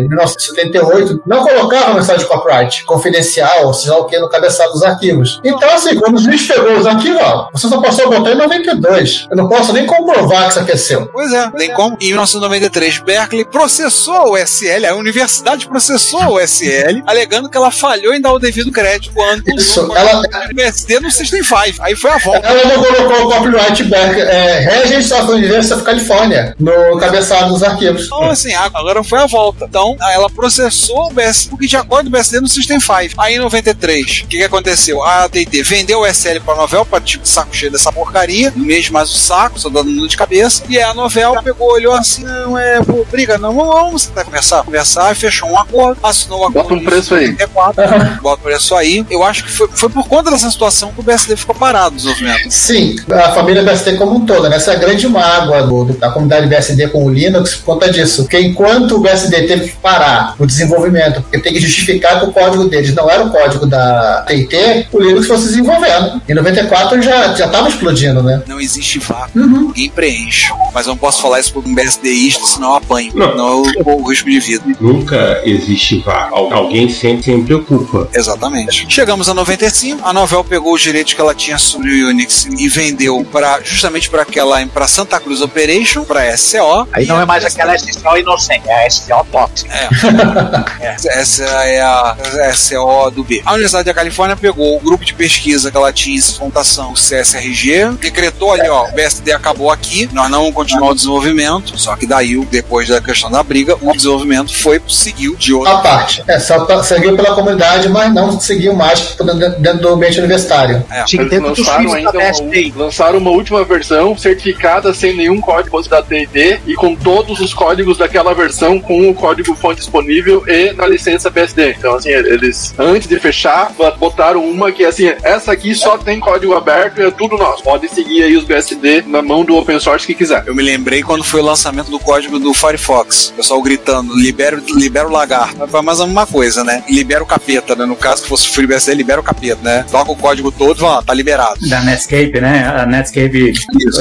Speaker 3: 1978, não colocava mensagem de copyright confidencial, seja o que, no cabeçalho dos arquivos. Então, assim, quando o juiz pegou os arquivos, ó, você só passou a botar em 92. Eu não posso nem comprovar que isso aqui seu.
Speaker 6: Pois é, nem como. Em 1993, Berkeley processou o SL, a universidade processou o SL, alegando que ela falhou em dar o devido crédito quando
Speaker 3: Isso,
Speaker 6: o
Speaker 3: ela-
Speaker 6: PSD no System 5. Aí foi a volta.
Speaker 3: Ela não colocou o copyright back, é, of University of California no cabeçalho dos arquivos.
Speaker 6: Então, assim, agora foi a volta. Então, ela processou o BSD, porque tinha acordo do BSD no System 5. Aí, em 93, o que, que aconteceu? A AT&T vendeu o SL pra Novel, pra tipo, de saco cheio dessa porcaria, mesmo mais o saco, só dando dor de cabeça. E aí a Novel pegou, olhou assim, não, é, pô, briga, não, vamos e conversar, conversar, e fechou um acordo, assinou o acordo.
Speaker 7: Bota um preço aí.
Speaker 6: 94, bota o preço aí. Eu acho que foi, foi por conta dessa situação que o BSD ficou parado no desenvolvimento.
Speaker 3: Sim, a família BSD como um todo, né? Essa é a grande mágoa do- da comunidade BSD com o Linux por conta disso. Porque enquanto o BSD teve que parar o desenvolvimento, porque tem que justificar que o código deles não era o código da TIT, o Linux foi se desenvolvendo. Em 94 já já estava explodindo, né?
Speaker 6: Não existe vácuo, ninguém preenche. Mas eu não posso falar isso por um BSDista, senão eu apanho.
Speaker 2: Não.
Speaker 6: Senão eu corro o risco de vida.
Speaker 2: Nunca existe vá. Al- Alguém sempre, sempre preocupa.
Speaker 6: Exatamente. Chegamos a 95, a Novel pegou os direitos que ela tinha sobre o Unix e vendeu para justamente para aquela para Santa Cruz Operation, para SCO.
Speaker 5: Aí não é mais aquela SCO inocente, é a SCO top.
Speaker 6: É, *laughs* essa é a SCO do B. A Universidade da Califórnia pegou o grupo de pesquisa que ela tinha em computação, o CSRG, decretou ali, ó, o BSD acabou aqui, nós não vamos continuar o desenvolvimento, só que daí, depois da questão da briga, o desenvolvimento foi, seguiu de outra
Speaker 3: A parte. É, só pa- seguiu pela comunidade, mas não seguiu mais dentro do ambiente universitário.
Speaker 6: É.
Speaker 7: Lançaram ainda uma, lançaram uma última versão certificada sem nenhum código da TD e com todos os códigos daquela versão com o código fonte disponível e na licença BSD. Então, assim, eles, antes de fechar, botaram uma que, assim, essa aqui só tem código aberto e é tudo nosso. Pode seguir aí os BSD na mão do open source que quiser.
Speaker 6: Eu me lembrei quando foi o lançamento do código do Firefox. O pessoal gritando, libera, o- libera o lagarto. Foi mais a mesma coisa, né? Libera o capeta, né? No caso que fosse o FreeBSD, libera o capeta, né? Toca o código todo e "Ah, tá liberado.
Speaker 4: Da Netscape, né? A Netscape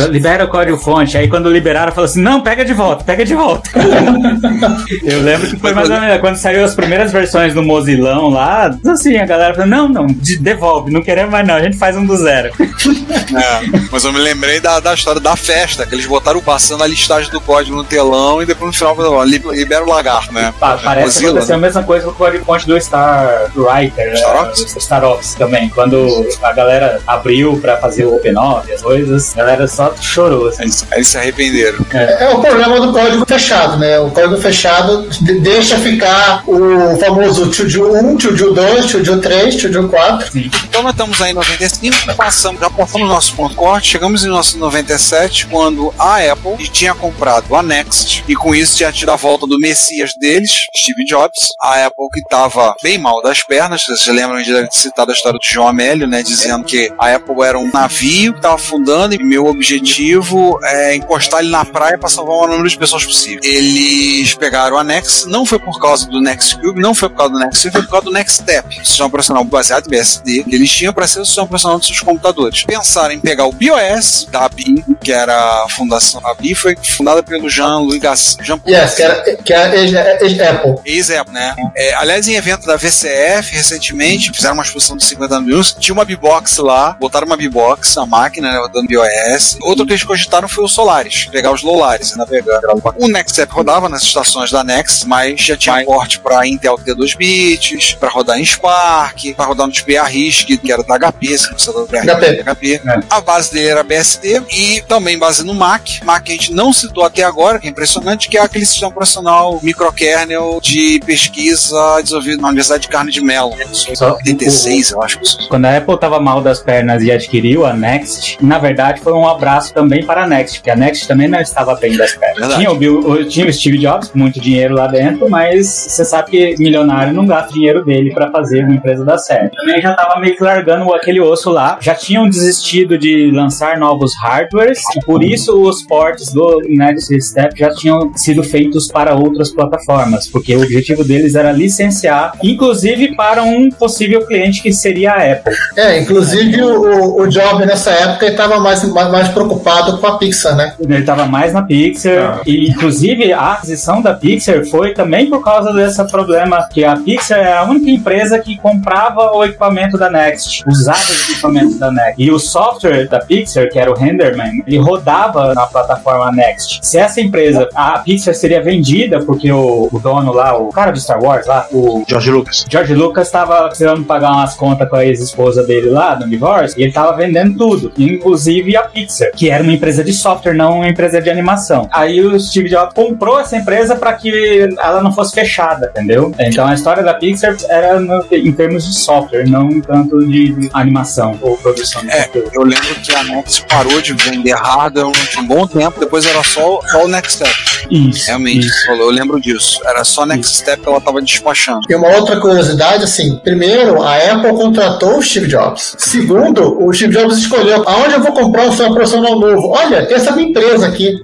Speaker 4: libera o código fonte. Aí quando liberaram, falou assim: não, pega de volta, pega de volta. *laughs* Eu lembro que foi mais ou menos quando saiu as primeiras versões do Mozilão lá, assim, a galera falou: não, não, de- devolve, não queremos mais não, a gente faz um do zero. *laughs*
Speaker 6: É, mas eu me lembrei da, da história da festa, que eles botaram passando a listagem do código no telão e depois no final falaram, "Li- libera o lagarto, né?
Speaker 4: Pa- Parece que
Speaker 6: Mozilla,
Speaker 4: aconteceu a
Speaker 6: né?
Speaker 4: mesma coisa com o código fonte do Star Writer,
Speaker 6: Star
Speaker 4: né?
Speaker 6: Office?
Speaker 4: O Star Office também. Quando a galera abriu pra fazer o OpenOffice, as coisas, a galera só chorou, assim.
Speaker 6: Aí eles se arrependeram.
Speaker 3: É o problema do código fechado, né? O código fechado de- deixa ficar o famoso Chuju 1, Chuju 2, Chuju 3, Chuju 4.
Speaker 6: Então nós estamos aí em 95, passamos, já passamos o nosso ponto corte, chegamos em 1997, quando a Apple tinha comprado a Next, e com isso tinha tido a volta do Messias deles, Steve Jobs. A Apple que estava bem mal das pernas, vocês lembram de ter citado a história do João Amélio, né? Dizendo que a Apple era um navio que estava afundando e meu objetivo é encostar ele na praia para salvar o maior número de pessoas possível. Eles pegaram a Next, não foi por causa do Next Cube, não foi por causa do Next Cube, foi por causa do Next Step, sistema operacional baseado em BSD, que eles tinham para ser o sistema operacional dos seus computadores. Pensaram em pegar o BIOS da ABI, que era a fundação. A ABI foi fundada pelo Jean-Louis Gasset. Jean
Speaker 3: Yes, que era, que era ex- ex- Apple.
Speaker 6: Ex-Apple, né? É, aliás, em evento da VCF, recentemente, fizeram uma exposição de 50 anos, tinha uma B-Box lá, botaram uma B-Box, a máquina, né, rodando BIOS. Outro que eles cogitaram foi o Solaris, pegar os Lolaris e navegar. O NextApp rodava nas estações da Next, mas já tinha porte para Intel T2 bits, para rodar em Spark, para rodar no XP RISC, que era da HP, se você do
Speaker 3: HP.
Speaker 6: HP. A base dele era BSD e também base no Mac. Mac que a gente não citou até agora, que é impressionante, que é aquele sistema operacional microkernel de pesquisa desenvolvido na Universidade de Carne de Mellon.
Speaker 4: Só-
Speaker 6: 86, eu acho.
Speaker 4: Quando a Apple tava mal das pernas e adquiriu a Next, na verdade foi um abraço também para a Next, porque a Next também não estava bem das pernas. Tinha o, Bill, o- tinha o Steve Jobs, com muito dinheiro lá dentro, mas você sabe que milionário não gasta o dinheiro dele para fazer uma empresa dar certo. Também já tava meio que largando aquele osso lá, já tinham desistido de lançar novos hardwares, e por isso os ports do Next Step já tinham sido feitos para outras plataformas, porque o objetivo deles era licenciar, inclusive para um possível cliente que seria a Apple.
Speaker 3: É, inclusive o, o Job nessa época estava mais, mais, mais preocupado com a Pixel Pixar, né?
Speaker 4: Ele estava mais na Pixar. E, inclusive, a aquisição da Pixar foi também por causa desse problema que a Pixar é a única empresa que comprava o equipamento da Next, usava os equipamentos da Next. E o software da Pixar, que era o Renderman, ele rodava na plataforma Next. Se essa empresa, a Pixar seria vendida porque o, o dono lá, o cara do Star Wars lá, o
Speaker 5: George Lucas.
Speaker 4: George Lucas estava precisando pagar umas contas com a ex-esposa dele lá no divórcio e ele estava vendendo tudo, inclusive a Pixar, que era uma empresa de software, não uma empresa de animação. Aí o Steve Jobs comprou essa empresa para que ela não fosse fechada, entendeu? Então a história da Pixar era no- em termos de software, não tanto de animação ou produção
Speaker 6: É, eu lembro que a Next parou de vender hardware durante um bom tempo, depois era só, só o Next Step.
Speaker 4: Isso.
Speaker 6: Realmente, falou, eu lembro disso. Era só Next Step que ela tava despachando.
Speaker 3: E uma outra curiosidade, assim, primeiro, a Apple contratou o Steve Jobs. Segundo, o Steve Jobs escolheu aonde eu vou comprar o seu profissional novo. Olha, tem essa minha empresa aqui.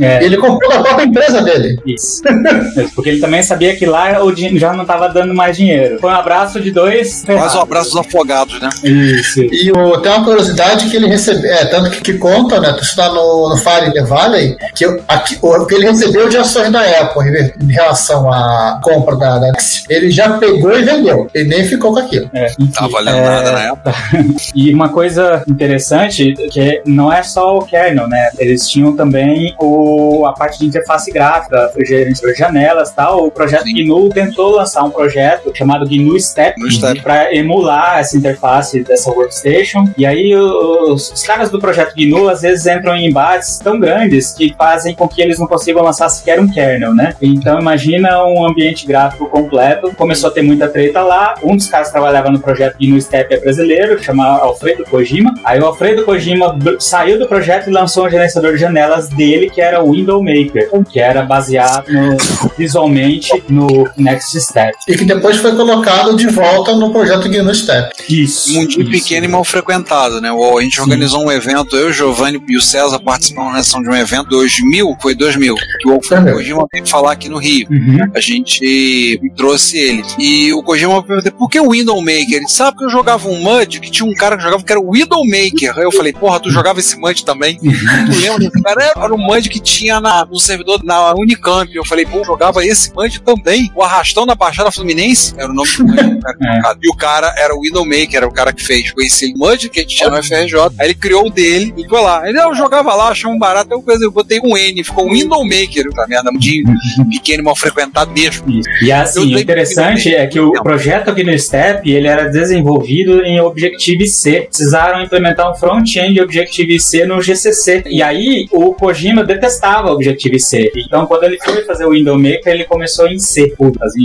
Speaker 4: É.
Speaker 3: Ele comprou da própria empresa dele.
Speaker 4: Isso. Porque ele também sabia que lá o dinheiro já não estava dando mais dinheiro. Foi um abraço de dois.
Speaker 6: Quase o abraço dos afogados, né?
Speaker 4: Isso.
Speaker 3: E o, tem uma curiosidade que ele recebeu, é, tanto que, que conta, né? Isso está no, no Fire in the Valley, que, o- aqui, o, que ele recebeu de ações da Apple em, relação à compra da, da Next, ele já pegou e vendeu. Ele nem ficou com aquilo.
Speaker 4: É,
Speaker 6: Não tá valendo nada na época.
Speaker 4: E uma coisa interessante que não é só o kernel, né? Eles tinham também o, a parte de interface gráfica, gerenciador de janelas e tal. O projeto GNU tentou lançar um projeto chamado GNU Step para emular essa interface dessa workstation. E aí os, os caras do projeto GNU às vezes entram em embates tão grandes que fazem com que eles não consigam lançar sequer um kernel, né? Então imagina um ambiente gráfico completo. Começou a ter muita treta lá. Um dos caras trabalhava no projeto GNU Step é brasileiro, chama Alfredo Kojima. Aí o Alfredo Kojima saiu do projeto e lançou um gerenciador de janelas dele, que era o Window Maker, que era baseado no- visualmente no Next Step.
Speaker 3: E que depois foi colocado de volta no projeto GNU Step.
Speaker 4: Isso.
Speaker 6: Mundinho pequeno e mal frequentado, né? O- A gente organizou um evento, eu, o Giovanni e o César participamos na ação de um evento 2000, foi 2000, que o Kojima veio falar aqui no Rio. A gente trouxe ele. E o Kojima perguntou, por que o Widowmaker? Ele disse, sabe que eu jogava um MUD que tinha um cara que jogava que era o Widowmaker. Aí eu falei, porra, tu jogava esse MUD também? tu lembra desse cara? Era um MUD que tinha na, no servidor na Unicamp. Eu falei, pô, jogava esse MUD também. O Arrastão da Baixada Fluminense era o nome do MUD. do cara. E o cara era o Widowmaker, era o cara que fez. Esse MUD que a gente tinha no FRJ. Aí ele criou o dele e foi lá. Ele, "Ah, eu jogava lá, achei um barato. Eu, eu botei um N, ficou um Windowmaker. Tá merda, *laughs* pequeno mal frequentado mesmo.
Speaker 4: E assim, o interessante é que o projeto aqui no Step ele era desenvolvido em Objective-C. Precisaram implementar um front-end Objective-C no GCC. E aí o Kojima detestava Objective-C. Então quando ele foi fazer o Window Maker, ele começou em C.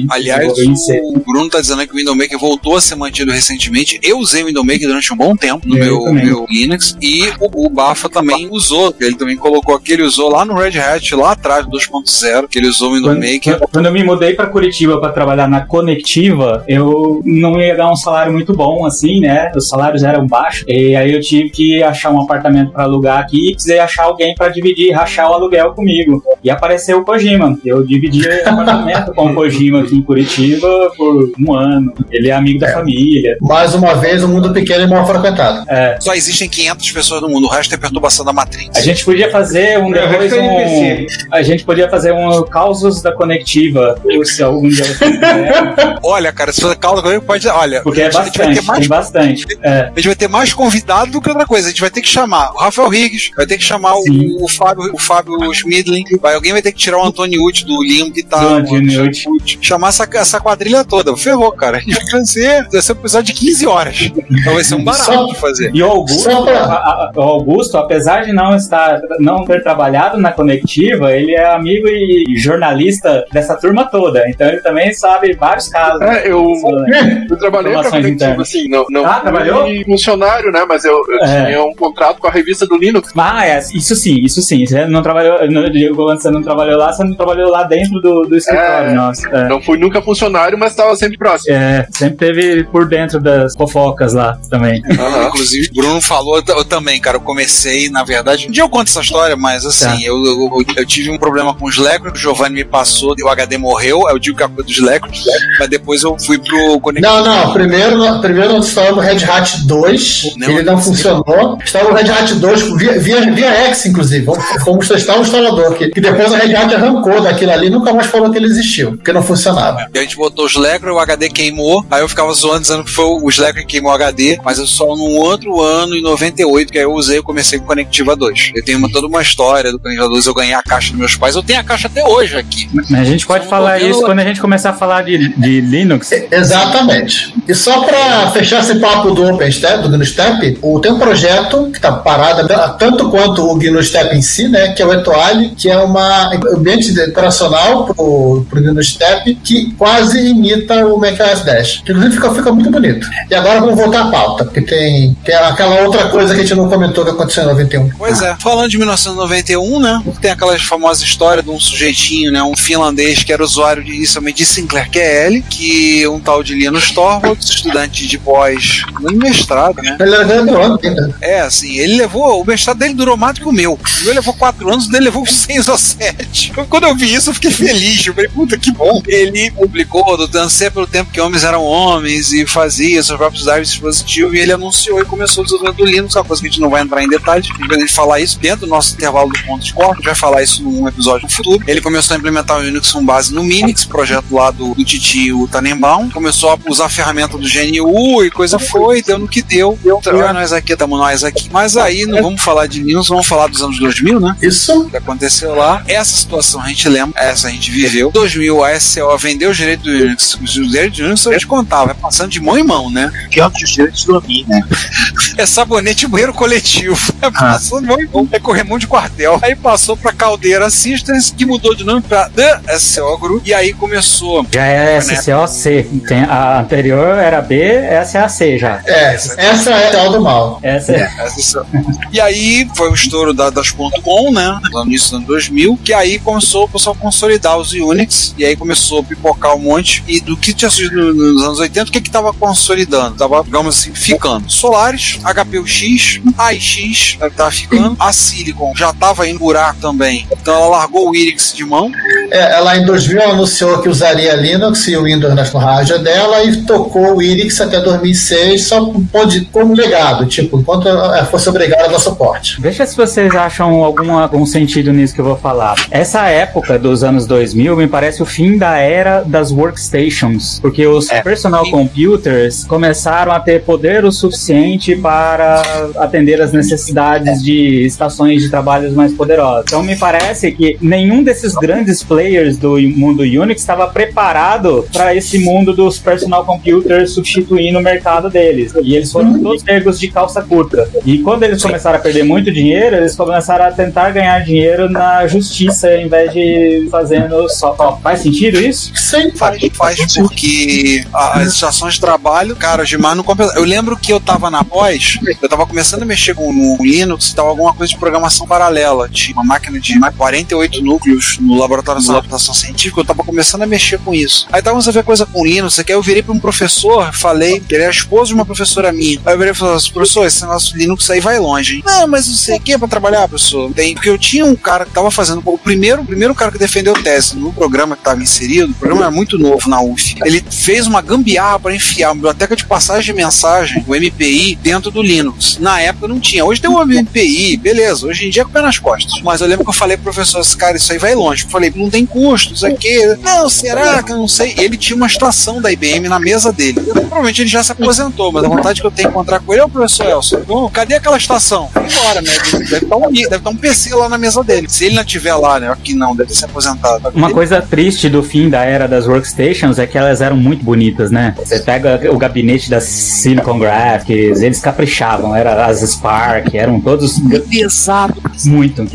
Speaker 6: Aliás,
Speaker 4: em C.
Speaker 6: o Bruno tá dizendo que o Windowmaker voltou a ser mantido recentemente. Eu usei o Windowmaker durante um bom tempo no
Speaker 4: Eu
Speaker 6: meu, meu Linux e o, o Bafa também usou. Ele também colocou aqui, ele usou lá no Red Hat, lá atrás, 2.0, que ele usou o Windowmaker.
Speaker 4: Quando, quando eu me mudei para Curitiba para trabalhar na Conectiva, eu não ia dar um salário muito bom, assim, né? Os salários eram baixos. E aí eu tive que achar um apartamento para alugar aqui e precisei achar alguém para dividir, rachar o aluguel comigo. E apareceu o Kojima. Eu dividi o *laughs* apartamento com o Kojima aqui em Curitiba por um ano. Ele é amigo da família.
Speaker 3: Mais uma vez, um mundo pequeno e mal frequentado.
Speaker 4: É.
Speaker 6: Só existem 500 pessoas no mundo, o resto é perturbação da Matrix.
Speaker 4: A gente podia fazer um
Speaker 6: É,
Speaker 4: depois
Speaker 6: é
Speaker 4: um. A gente podia fazer um causos da conectiva. Se algum dia você quiser. *laughs*
Speaker 6: Olha, cara, se você calma comigo, pode. Olha,
Speaker 4: Porque é
Speaker 6: a gente vai
Speaker 4: bastante,
Speaker 6: ter mais
Speaker 4: tem bastante. É.
Speaker 6: A gente vai ter mais convidado do que outra coisa. A gente vai ter que chamar o Rafael Riggs, vai ter que chamar o, o Fábio, o Fábio Schmidlin, vai, alguém vai ter que tirar o Antônio Uti do Limbo que tá.
Speaker 4: Uti.
Speaker 6: Chamar essa, essa quadrilha toda. Ferrou, cara. A gente vai crescer, vai ser um episódio de 15 horas. Então vai ser um barato
Speaker 4: Só-
Speaker 6: de fazer.
Speaker 4: E o Augusto, a- a- o Augusto, apesar de não estar, não ter trabalhado na Conectiva, ele é amigo e jornalista dessa turma toda. Então ele também sabe vários casos.
Speaker 7: É, eu,
Speaker 4: É.
Speaker 7: eu trabalhei pra Conectivo,
Speaker 4: internas.
Speaker 7: assim, não, não
Speaker 4: Ah,
Speaker 7: fui
Speaker 4: trabalhou?
Speaker 7: funcionário, né? Mas eu, eu
Speaker 4: É.
Speaker 7: tinha um contrato com a revista do Linux.
Speaker 4: Ah, é, isso sim, isso sim. Você não trabalhou. Não, eu digo, quando você não trabalhou lá, você não trabalhou lá dentro do, do escritório,
Speaker 7: É,
Speaker 4: nossa. É.
Speaker 7: Não fui nunca funcionário, mas estava sempre próximo.
Speaker 4: É, sempre teve por dentro das fofocas lá também.
Speaker 6: Inclusive, o Bruno falou eu, também, cara. Eu comecei, na verdade. Um dia eu conto essa história, mas assim,
Speaker 4: Tá.
Speaker 6: eu, eu, eu tive um problema com os Lecros, o Giovanni me passou, o HD morreu, eu digo que é a coisa dos Lecros, mas depois eu fui pro conector.
Speaker 3: Não, não, primeiro, primeiro nós instalamos o Red Hat 2,
Speaker 6: Não,
Speaker 3: ele não funcionou. Instalamos o Red Hat 2 via, via, via X, inclusive. Vamos, vamos testar o instalador, que, que depois a Red Hat arrancou daquilo ali e nunca mais falou que ele existiu, porque não funcionava.
Speaker 6: E a gente botou os Lecro, o HD queimou, aí eu ficava zoando dizendo que foi os Lecro que queimou o HD, mas eu só num outro ano, em 98, que aí eu usei, eu comecei com o Conectiva 2. Eu tenho uma, toda uma história do Conectiva 2, eu ganhei a caixa dos meus pais, eu tenho a caixa até hoje aqui.
Speaker 4: Mas a gente pode falar isso quando a gente começar a falar de, de Linux.
Speaker 3: Exatamente. E só para fechar esse papo do OpenStep, do GNU-Step, o- tem um projeto que está parado tanto quanto o GNU-Step em si, né, que é o Etoile, que é uma ambiente de- operacional para o GNU-Step que quase imita o macOS 10. Que inclusive fica, fica muito bonito. E agora vamos voltar à pauta, porque tem, tem aquela outra coisa que a gente não comentou que aconteceu em 91.
Speaker 6: Pois é, falando de 1991, né? Tem aquela famosa história de um sujeitinho, né? Um finlandês que era usuário de, inicialmente de Sinclair QL, que um tal de Linus Torvalds, estudante de pós no mestrado, né?
Speaker 3: Ele graduando ainda.
Speaker 6: É, assim, ele levou. O mestrado dele durou mais do que o meu. O meu levou quatro anos, o dele levou seis ou sete. Eu, Quando eu vi isso, eu fiquei feliz. Eu falei, puta que bom. Ele publicou do Dancer pelo tempo que homens eram homens e fazia seus próprios drives dispositivos. E ele anunciou e começou o desenvolvimento do Linux, uma coisa que a gente não vai entrar em detalhes. A gente falar isso dentro do nosso intervalo do ponto de corte. A gente vai falar isso num episódio no futuro. Ele começou a implementar o Linux com base no Minix, projeto lá do, do Titi o Tannenbaum. Começou a usar a ferramenta do GNU e coisa foi, deu no que deu. Deu nós aqui, estamos nós aqui. Mas aí não vamos falar de Linux, vamos falar dos anos 2000, né?
Speaker 3: Isso.
Speaker 6: Que aconteceu lá. Essa situação a gente lembra, essa a gente viveu. 2000, a SCO vendeu o direito do Linux. Os direitos do Linux eu te contava, é passando de mão em mão, né?
Speaker 5: Que é os direitos do AMI, né? *laughs*
Speaker 6: É sabonete e banheiro coletivo. *laughs* É passando de mão em mão. É corremão de quartel. Aí passou pra Caldeira Systems, que mudou de nome pra The SCO Group. E aí começou.
Speaker 4: Já é SCOC. Tem, a anterior era B, SAC já.
Speaker 3: É, essa é a do mal.
Speaker 4: Essa é.
Speaker 6: E aí foi o estouro da, das .com, né? No início dos anos 2000, que aí começou o pessoal a consolidar os Unix, e aí começou a pipocar um monte. E do que tinha surgido no- nos anos 80, o que que tava consolidando? Tava, digamos assim, ficando. Solaris, HPUX, AIX, é que tava ficando. A Silicon já tava em buraco também. Então ela largou o Irix de mão.
Speaker 3: É, ela em 2000 anunciou que usaria Linux e o Windows na rádio dela e tocou o Irix até 2006 só pode, como legado, tipo, enquanto ela fosse obrigada a dar suporte.
Speaker 4: Deixa se vocês acham algum, algum sentido nisso que eu vou falar. Essa época dos anos 2000 me parece o fim da era das workstations, porque os personal computers começaram a ter poder o suficiente para atender as necessidades de estações de trabalhos mais poderosas. Então me parece que nenhum desses grandes players do mundo Unix estava preparado para esse mundo dos personal computers substituindo o mercado deles. E eles foram todos pegos de calça curta. E quando eles começaram a perder muito dinheiro, eles começaram a tentar ganhar dinheiro na justiça ao invés de fazendo só. Ó, faz sentido isso?
Speaker 3: Sim,
Speaker 6: faz. Faz porque a- as estações de trabalho, cara, demais não compensa. Eu lembro que eu tava na pós, eu tava começando a mexer com no Linux, tava alguma coisa de programação paralela. Tinha uma máquina de 48 núcleos no laboratório de computação científica, eu tava começando a mexer com isso. Aí tava a ver coisa com Linux, que aí eu virei pra um professor, falei, que ele era esposo de uma professora minha. Aí eu virei e falei assim, professor, esse de Linux aí vai longe, hein? Não, mas não sei o que é pra trabalhar, professor. Tem, porque eu tinha um cara que tava fazendo, o primeiro, o primeiro cara que defendeu tese no programa que tava inserido, o programa era muito novo na UF. Ele fez uma gambiarra para enfiar a biblioteca de passagem de mensagem, o MPI, dentro do Linux. Na época não tinha. Hoje tem o MPI, beleza. Hoje em dia é com o pé nas costas. Mas eu lembro que eu falei pro professor, esse cara, isso aí vai longe. Eu falei, não tem custo, isso aqui. Não, será que eu não sei? Ele tinha uma estação da IBM na mesa dele. Provavelmente ele já se aposentou, mas a vontade que eu tenho de encontrar com ele é o professor Elson. Bom, cadê aquela estação? Embora, né? Deve estar um, deve estar um PC lá na mesa dele. Se ele não estiver lá, né? Aqui não, deve ser aposentado.
Speaker 4: Uma coisa triste do fim da era das workstations é que elas eram muito bonitas, né? Você pega o gabinete da Silicon Graphics, eles caprichavam, era as Spark, eram todos
Speaker 6: Pesado.
Speaker 4: muito.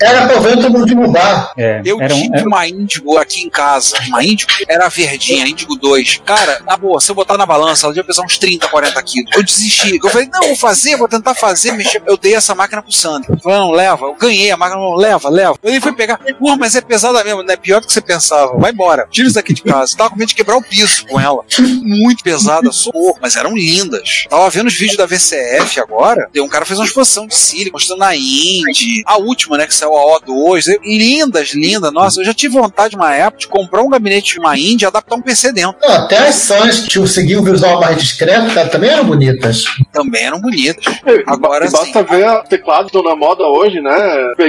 Speaker 3: Era pra ver todo mundo de mudar.
Speaker 4: É,
Speaker 6: Eu
Speaker 4: eram,
Speaker 6: tive uma Índigo aqui em casa. Uma Índigo era a verdinha, Índigo 2. Cara, na boa, se eu botar na balança, ela devia pesar uns 30, 40 quilos. Eu desisti. Eu falei, não, vou fazer, vou tentar fazer, mexer. Eu dei essa máquina pro Sandro. Ele falou, não, leva. Eu ganhei a máquina, não, leva, leva. Ele foi pegar, porra, mas é pesada mesmo, não é pior do que você pensava. Vai embora, tira isso daqui de casa. Tava com medo de quebrar o piso com ela. Muito pesada, socorro, mas eram lindas. Tava vendo os vídeos da VCF agora, e um cara fez uma exposição de Siri, mostrando a Indy, a última, né, que saiu a O2. Lindas, lindas. Nossa, eu já tive vontade, uma época, de comprar um gabinete de uma Indy e adaptar um PC dentro.
Speaker 3: Não, até as Sans que tinham- seguiam um visual mais discreto, cara, também eram bonitas.
Speaker 6: Também eram bonitas.
Speaker 7: Agora basta ver os teclados que estão na moda hoje, né?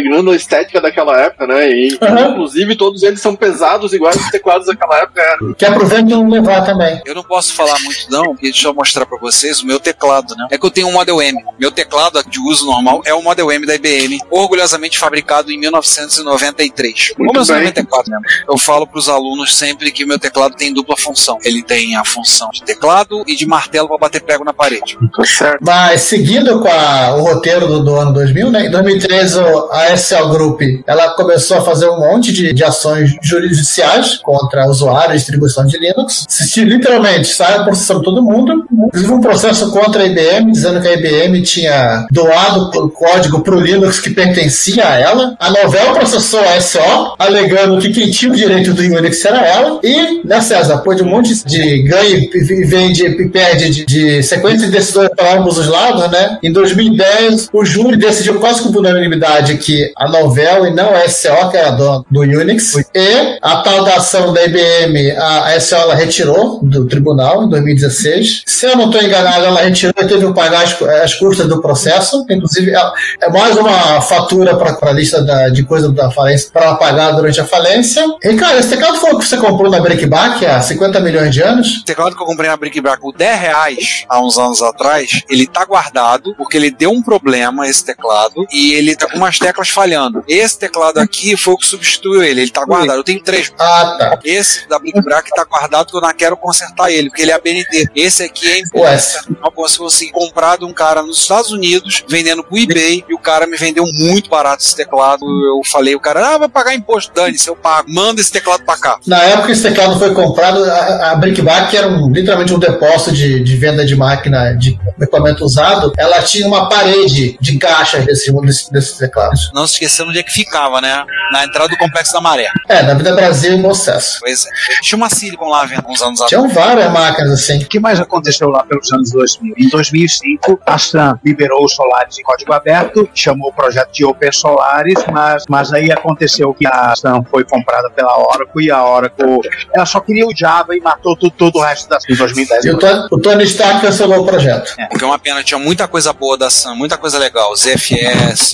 Speaker 7: Pegando a estética daquela época, né? E inclusive todos eles são pesados iguais os teclados daquela época. né?
Speaker 3: Que aproveita não levar também.
Speaker 6: Eu não posso falar muito não, porque deixa eu mostrar pra vocês o meu teclado, né? É que eu tenho um Model M. Meu teclado de uso normal é o Model M da IBM, orgulhosamente fabricado em 1993. Ou
Speaker 7: Muito
Speaker 6: 1994 mesmo. Eu falo pros alunos sempre que o meu teclado tem dupla função. Ele tem a função de teclado e de martelo pra bater prego na parede.
Speaker 7: Tá certo.
Speaker 3: Mas seguindo com a- o roteiro do, do ano 2000, né? Em 2013 o- a SL Group ela começou a fazer um monte de, de ações judiciais contra usuários e distribuição de Linux. Se, literalmente saiu processando todo mundo. Inclusive um processo contra a IBM dizendo que a IBM tinha doado o código para o Linux que pertencia a ela. A Novell processou a SO alegando que quem tinha o direito do Unix era ela. E, né, César, depois de um monte de ganho e vende e perde de, de sequência de decisões para ambos os lados, né? Em 2010, o júri decidiu quase com unanimidade que a Novell e não a SO, que era dona do Unix, e a tal da ação da IBM, a, SO ela retirou do tribunal em 2016. Se eu não estou enganado, ela retirou e teve que pagar as, as custas do processo. Inclusive, ela- é mais uma fatura para a lista da- de coisa da falência para ela pagar durante a falência. E, cara, esse teclado foi o que você comprou na Breakback há 50 milhões de anos?
Speaker 6: O teclado que eu comprei na Brickback por 10 reais há uns anos atrás, ele tá guardado porque ele deu um problema, esse teclado, e ele tá com umas teclas falhando. Esse teclado aqui foi o que substituiu ele, ele tá guardado. Eu tenho três.
Speaker 3: Ah, tá.
Speaker 6: Esse da Brickback tá guardado que eu não quero consertar ele, porque ele é ABNT. Esse aqui é internacional, como se fosse comprado um cara nos Estados Unidos, vendendo pro eBay, e o cara me vendeu muito barato esse teclado. Eu falei, o cara, ah, vai pagar imposto, dane-se, eu pago. Manda esse teclado pra cá.
Speaker 3: Na época que esse teclado foi comprado, a, a Brickback era um- literalmente um depósito de, de venda de máquina de equipamento usado. Ela tinha uma parede de caixas desses desse, desses teclados.
Speaker 6: Não se esquecendo onde é que ficava, né? Na entrada do Complexo da Maré.
Speaker 3: É, na Vida Brasil e Mocesso.
Speaker 6: Pois é. Tinha uma Silicon lá vendo uns anos
Speaker 3: Tinham
Speaker 6: atrás.
Speaker 3: várias máquinas assim.
Speaker 5: O que mais aconteceu lá pelos anos 2000? Em 2005, a Sun liberou o Solaris em código aberto, chamou o projeto de Open Solaris, mas, mas aí aconteceu que a Sun foi comprada pela Oracle e a Oracle ela só queria o Java e matou tudo, todo o resto da em 2010.
Speaker 3: E o, Tony- o Tony Stark cancelou o projeto.
Speaker 6: O que é uma pena, tinha muita coisa boa da Sun, muita coisa legal. ZFS,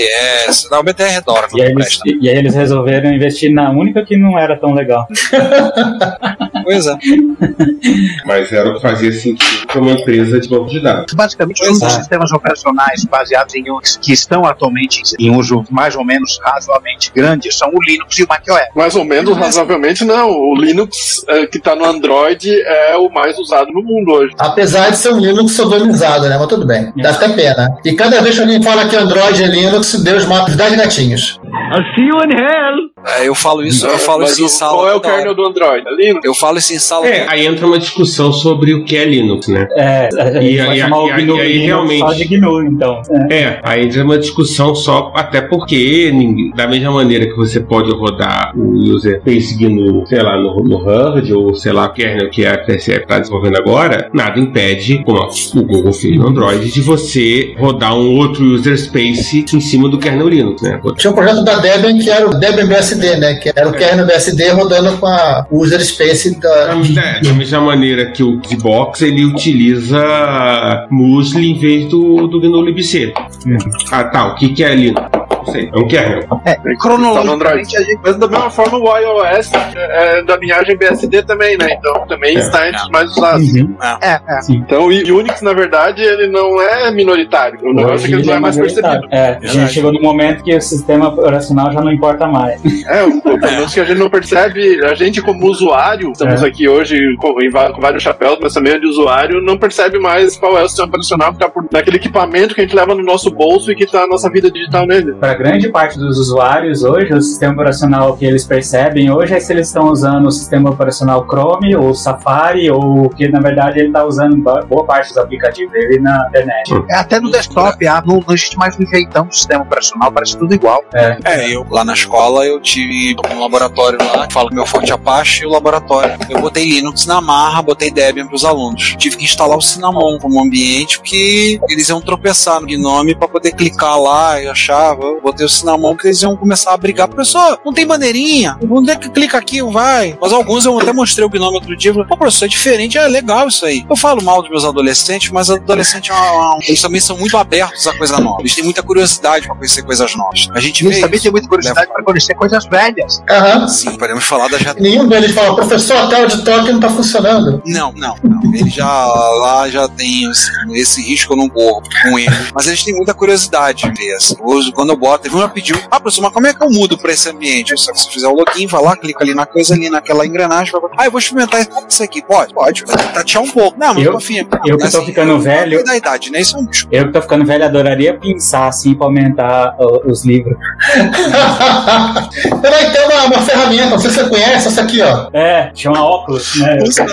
Speaker 6: BTRFS. Não, o BTR é Dora,
Speaker 4: E aí, eles, e aí eles resolveram investir na única que não era tão legal. *laughs*
Speaker 6: Pois é.
Speaker 2: Mas era o que fazia sentido para uma empresa de banco de dados.
Speaker 5: Basicamente, todos os sistemas operacionais baseados em Unix que estão atualmente em uso mais ou menos razoavelmente grande são o Linux e o macOS.
Speaker 7: Mais ou menos, razoavelmente, não. O Linux eh, que tá no Android é o mais usado no mundo hoje.
Speaker 3: Apesar de ser um Linux sodomizado, né? Mas tudo bem. Dá até pena. E cada vez que alguém fala que Android é Linux, Deus mata os 10 gatinhos.
Speaker 8: I'll see you in hell.
Speaker 6: É, eu falo isso, eu falo
Speaker 7: Mas
Speaker 6: isso em sala.
Speaker 7: Qual é o kernel do Android? É Linux?
Speaker 6: Eu falo isso em sala.
Speaker 2: É, aí entra uma discussão sobre o que é Linux, né?
Speaker 4: É, a gente
Speaker 2: E-
Speaker 4: vai
Speaker 2: e- e-
Speaker 4: o GNU,
Speaker 2: e aí
Speaker 4: GNU
Speaker 2: realmente-
Speaker 4: só de GNU, então. É.
Speaker 2: É, aí entra uma discussão só, até porque, da mesma maneira que você pode rodar o user space GNU, sei lá, no, no HUD, ou sei lá, o kernel que a TSF está desenvolvendo agora, nada impede, como o Google fez no Android, de você rodar um outro user space em cima do kernel Linux, né?
Speaker 3: Tinha um projeto da Debian que era o Debian BSD, né? Que era o kernel BSD rodando com a user space da.
Speaker 2: É, da mesma maneira que o Xbox ele utiliza Musli em vez do, do GNU libc. Ah, tá. O que, que é Linux? Não sei. É um kernel.
Speaker 5: É,
Speaker 7: no
Speaker 5: cronologicamente,
Speaker 7: Android. Mas da mesma forma o iOS é é da linhagem BSD também, né? Então também
Speaker 2: É.
Speaker 7: está entre os mais usados.
Speaker 5: é, é.
Speaker 7: Então o Unix, na verdade, ele não é minoritário. O negócio é que ele não é mais percebido.
Speaker 4: É, a gente chegou no momento que o sistema operacional já não importa mais.
Speaker 7: É, o pelo menos *laughs* que a gente não percebe, a gente como usuário, estamos
Speaker 4: É.
Speaker 7: aqui hoje com, em com vários chapéus, mas também de usuário, não percebe mais qual é o sistema operacional que está por naquele equipamento que a gente leva no nosso bolso e que está a nossa vida digital nele.
Speaker 4: Pra para grande parte dos usuários hoje, o sistema operacional que eles percebem hoje é se eles estão usando o sistema operacional Chrome ou Safari ou que na verdade ele está usando boa parte dos aplicativos dele na internet.
Speaker 5: É, até no desktop, ah, não, não existe mais um jeitão do sistema operacional, parece tudo igual.
Speaker 4: É.
Speaker 6: É, eu lá na escola eu tive um laboratório lá, que fala meu fonte Apache e o laboratório. Eu botei Linux na marra, botei Debian para os alunos. Tive que instalar o Cinnamon como ambiente, porque eles iam tropeçar no Gnome para poder clicar lá e achava. Botei o Cinnamon que eles iam começar a brigar. Professor, não tem maneirinha? Onde é que clica aqui? Vai. Mas alguns eu até mostrei o Gnome outro dia. Pô, professor, é diferente, é legal isso aí. Eu falo mal dos meus adolescentes, mas adolescentes é eles também são muito abertos a coisa nova. Eles têm muita curiosidade para conhecer coisas novas. A gente
Speaker 5: Eles
Speaker 6: vê
Speaker 5: também
Speaker 6: isso,
Speaker 5: têm muita curiosidade
Speaker 6: né?
Speaker 5: para conhecer coisas velhas.
Speaker 3: Aham.
Speaker 6: Sim, podemos falar da já
Speaker 3: Nenhum deles fala, professor, a tela de toque não tá funcionando.
Speaker 6: Não, não, não. Ele já lá já tem assim, esse risco eu não corro com ele. Mas eles têm muita curiosidade. Assim. Hoje, quando eu boto, teve uma pediu, ah, professor, mas como é que eu mudo pra esse ambiente? Se você fizer o login, vai lá, clica ali na coisa ali, naquela engrenagem, vai... ah, eu vou experimentar isso aqui. Pode, pode, vai tatear um pouco. Não, mas
Speaker 4: Eu- eu que tô
Speaker 6: Assim,
Speaker 4: ficando
Speaker 6: eu-
Speaker 4: velho-
Speaker 6: Da idade, né? Isso é um bicho.
Speaker 4: Eu que tô ficando velho, adoraria pensar assim pra aumentar ó, os livros. *laughs*
Speaker 3: Peraí, tem uma, uma ferramenta, não sei se você conhece, essa aqui, ó.
Speaker 4: É, chama óculos, né? Eu usar *laughs*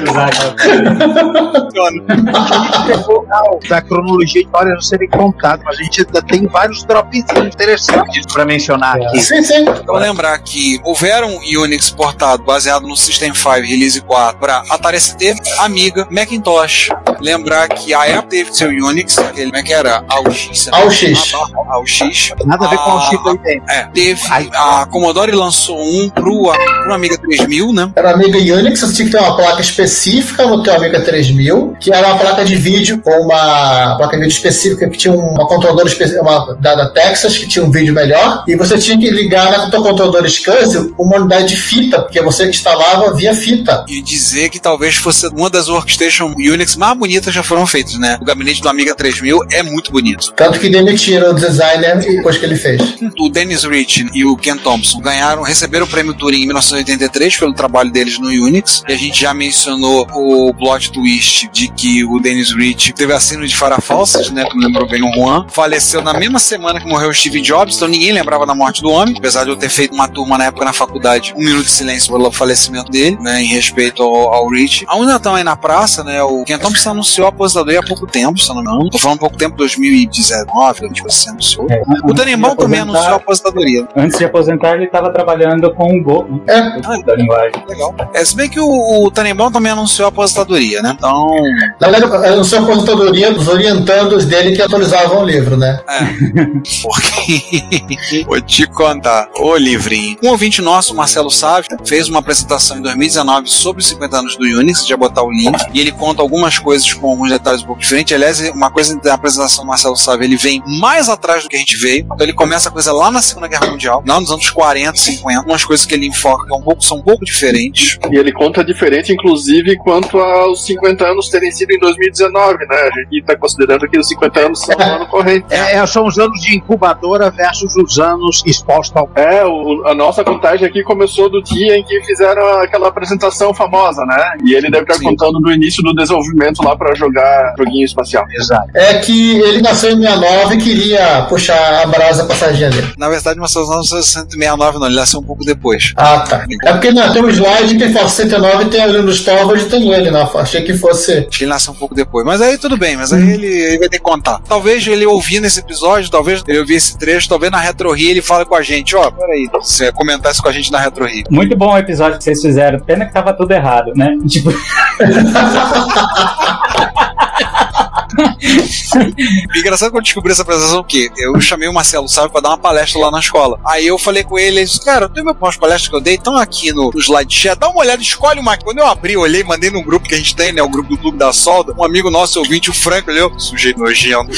Speaker 4: *laughs*
Speaker 5: da cronologia de histórias não serem contadas, mas a gente ainda tem vários dropzinhos interessantes para mencionar aqui.
Speaker 3: Sim, sim.
Speaker 6: Então lembrar que houveram Unix portado baseado no System 5 Release 4 para Atari ST, Amiga, Macintosh. Lembrar que a Apple teve seu Unix, aquele como é que era? AUX.
Speaker 3: AUX.
Speaker 6: AUX.
Speaker 5: Nada a ver com o Chico 80.
Speaker 6: É, teve. A Commodore lançou um pro, pro Amiga 3000, né?
Speaker 3: Era Amiga Unix, você tinha que ter uma placa específica no teu Amiga 3000, que era uma placa de vídeo com uma placa de vídeo específica que tinha uma controladora uma da, da Texas que tinha um vídeo melhor, e você tinha que ligar no teu controlador SCSI uma unidade de fita, porque você instalava via fita.
Speaker 6: E dizer que talvez fosse uma das workstation Unix mais bonitas já foram feitas, né? O gabinete do Amiga 3000 é muito bonito.
Speaker 3: Tanto que demitiram o designer depois que ele fez.
Speaker 6: O Dennis Rich e o Ken Thompson ganharam, receberam o prêmio Turing em 1983 pelo trabalho deles no Unix. E a gente já mencionou o plot twist de que o Dennis Rich teve a síndrome de farafalsas, né? Como lembrou bem o Juan. Faleceu na mesma semana que morreu o Steve Jobs, então ninguém lembrava da morte do homem. Apesar de eu ter feito uma turma na época na faculdade, um minuto de silêncio pelo falecimento dele, né? Em respeito ao, ao Rich. A única estão aí na praça, né? O Ken Thompson anunciou a aposentadoria há pouco tempo, se eu não me engano. Tô falando pouco tempo, 2019, tipo assim, anunciou.
Speaker 4: É,
Speaker 6: O Tanimbal também anunciou a aposentadoria.
Speaker 4: Antes de aposentar, ele estava trabalhando com o Go, né?
Speaker 3: É.
Speaker 4: Da linguagem.
Speaker 6: Legal. É, se bem que o, o também anunciou a aposentadoria, né? Então,
Speaker 3: Na verdade, não sou aposentadoria dos orientandos dele que atualizavam o livro, né? *laughs*
Speaker 6: porque. *laughs* Vou te contar. Ô, livrinho. Um ouvinte nosso, Marcelo Sávio, fez uma apresentação em 2019 sobre os 50 anos do Unix, já botar o link, e ele conta algumas coisas com alguns detalhes um pouco diferentes. Aliás, uma coisa da apresentação do Marcelo Sávio, ele vem mais atrás do que a gente veio. Então ele começa a coisa lá na Segunda Guerra Mundial, lá nos anos 40, 50, umas coisas que ele enfoca um pouco, são um pouco diferentes.
Speaker 7: E ele conta diferente, inclusive, quanto aos 50 anos terem sido em 2019, né? A gente tá considerando que os 50 anos são no ano corrente.
Speaker 5: É, é, são os anos de incubadora versus os anos expostos ao
Speaker 7: É, o- a nossa contagem aqui começou do dia em que fizeram aquela apresentação famosa, né? E ele deve estar contando do início do desenvolvimento lá pra jogar joguinho espacial.
Speaker 5: Exato.
Speaker 3: É que ele nasceu em 69 e queria puxar a brasa passageira dele.
Speaker 6: Na verdade, Sávio não 169, não, ele nasceu um pouco depois.
Speaker 3: Ah, tá. É porque não, tem um slide que fala 69 tem ali no Storage e tem ele, não. Achei que fosse.
Speaker 6: Acho que ele nasceu um pouco depois. Mas aí tudo bem, mas aí ele, ele vai ter que contar. Talvez ele ouvindo esse episódio, talvez ele ouvir esse trecho, talvez na Retro Rio ele fale com a gente, ó, peraí, se você comentasse com a gente na Retro Rio.
Speaker 4: Muito bom o episódio que vocês fizeram. Pena que tava tudo errado, né? Tipo, *laughs* *laughs*
Speaker 6: engraçado quando eu descobri essa apresentação que eu chamei o Marcelo Sábio pra dar uma palestra lá na escola. Aí eu falei com ele, ele disse, cara, tem umas palestras que eu dei, estão aqui no, no slide chat, dá uma olhada, escolhe uma. Quando eu abri, olhei, mandei num grupo que a gente tem, né, o grupo do Clube da Solda, um amigo nosso, ouvinte, o Franco, eu, sujeito nojento.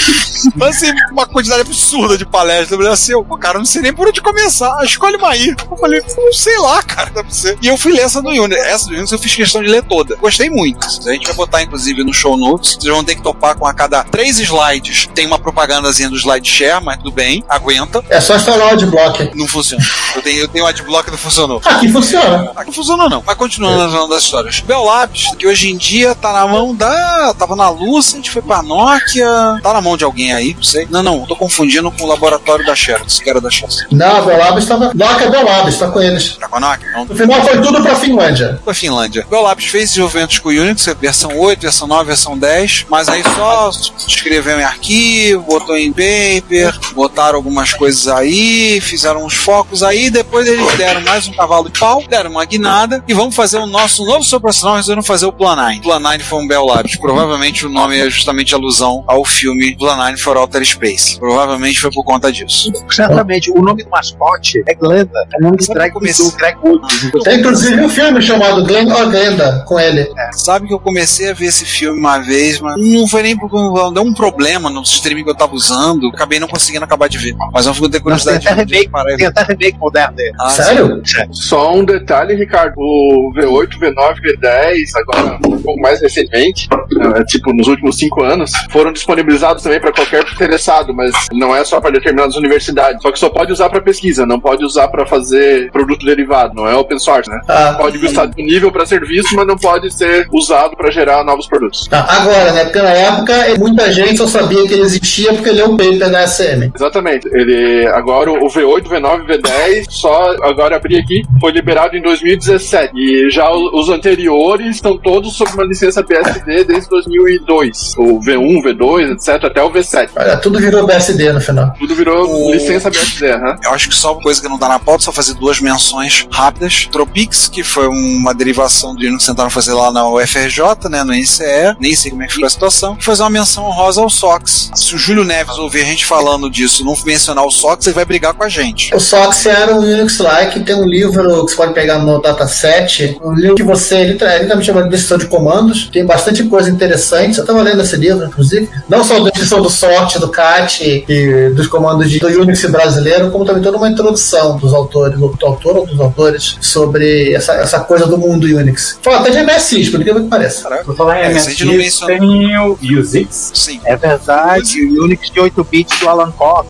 Speaker 6: Mas assim, uma quantidade absurda de palestras. Eu falei assim, eu, cara, eu não sei nem por onde começar, escolhe uma aí. Eu falei, não sei lá, cara, dá pra. E eu fui ler essa do Unix. Essa do Unix eu fiz questão de ler toda. Gostei muito. A gente vai botar, inclusive, no show notes. Vocês vão ter que topar com a cada três slides. Tem uma propagandazinha do SlideShare, mas tudo bem, aguenta.
Speaker 3: É só instalar o adblock.
Speaker 6: Não funciona. Eu tenho, eu tenho o adblock que não funcionou.
Speaker 3: Aqui funciona.
Speaker 6: Aqui não funcionou não. Mas continuando nas das histórias. Bell Labs, que hoje em dia tá na mão da... Tava na Lucent, foi pra Nokia... Tá na mão de alguém aí, não sei. Não, não, tô confundindo com o laboratório da Xerox, que era da Xerox.
Speaker 3: Não, a Belabs estava. Nokia é Belabs, tá com eles.
Speaker 6: Tá com a Nokia? Não.
Speaker 3: No final foi tudo pra Finlândia.
Speaker 6: Foi Finlândia. Bell Labs fez desenvolvimentos com o Unix, versão 8, versão 9, versão 10, mas aí só escreveu em arquivo, botou em paper, botaram algumas coisas aí, fizeram uns focos aí, depois eles deram mais um cavalo de pau, deram uma guinada e vamos fazer o nosso novo operacional, resolveram fazer o Plan 9. Plan 9 foi um Bell Labs. Provavelmente o nome é justamente alusão ao filme Plan 9 for Outer Space. Provavelmente foi por conta disso.
Speaker 5: Certamente, o nome do mascote é Glenda. É o nome do Greg, do Greg.
Speaker 3: Tem inclusive um filme chamado Glenn or Glenda com ele.
Speaker 6: É, sabe que eu comecei a ver esse filme uma vez, mas não foi nem deu um problema no streaming que eu tava usando. Acabei não conseguindo acabar de ver. Mas eu fico ter curiosidade
Speaker 5: Tem até
Speaker 6: de
Speaker 5: remake, tem até remake moderno dele.
Speaker 6: Ah,
Speaker 3: Sério?
Speaker 7: Só um detalhe, Ricardo. O V8, V9, V10, agora um pouco mais recentemente, é, tipo nos últimos cinco anos, foram disponibilizados também para qualquer interessado, mas não é só para determinadas universidades. Só que só pode usar para pesquisa, não pode usar para fazer produto derivado, não é open source, né?
Speaker 3: Ah.
Speaker 7: Pode estar disponível para serviço, mas não pode ser usado para gerar novos produtos.
Speaker 3: Tá, agora, né? Porque na época muita gente só sabia que ele existia porque leu o paper da SM.
Speaker 7: Exatamente. Ele agora o V8, V9, V10 só agora abri aqui foi liberado em 2017 e já o- os anteriores estão todos sob uma licença BSD desde 2002. O V1, V2, etc, até o V7.
Speaker 3: Olha, tudo virou BSD no final.
Speaker 7: Tudo virou licença BSD, aham.
Speaker 6: Eu acho que só uma coisa que não tá na pauta, só fazer duas menções rápidas. Tropix, que foi uma derivação do Linux que tentaram fazer lá na UFRJ, né, no ICE, nem sei como é que ficou a situação, e fazer uma menção honrosa ao SOX. Se o Júlio Neves ouvir a gente falando disso, não mencionar o SOX, ele vai brigar com a gente.
Speaker 3: O SOX era um Unix-like, tem um livro que você pode pegar no dataset, um livro que você liter- literalmente chama de descrição de comandos, tem bastante coisa interessante. Eu estava lendo esse livro, inclusive, não só a descrição do sorte, do CAT e dos comandos de, do Unix brasileiro, como também toda uma introdução dos autores, do autor ou dos autores, sobre essa, essa coisa do mundo Unix. Fala até de MSX, por incrível que pareça.
Speaker 4: Por falar em
Speaker 6: É, se a gente não
Speaker 4: MSX,
Speaker 6: menciona-
Speaker 4: tem o Usix.
Speaker 6: Sim.
Speaker 5: É verdade, o Unix de 8 bits do Alan Cox.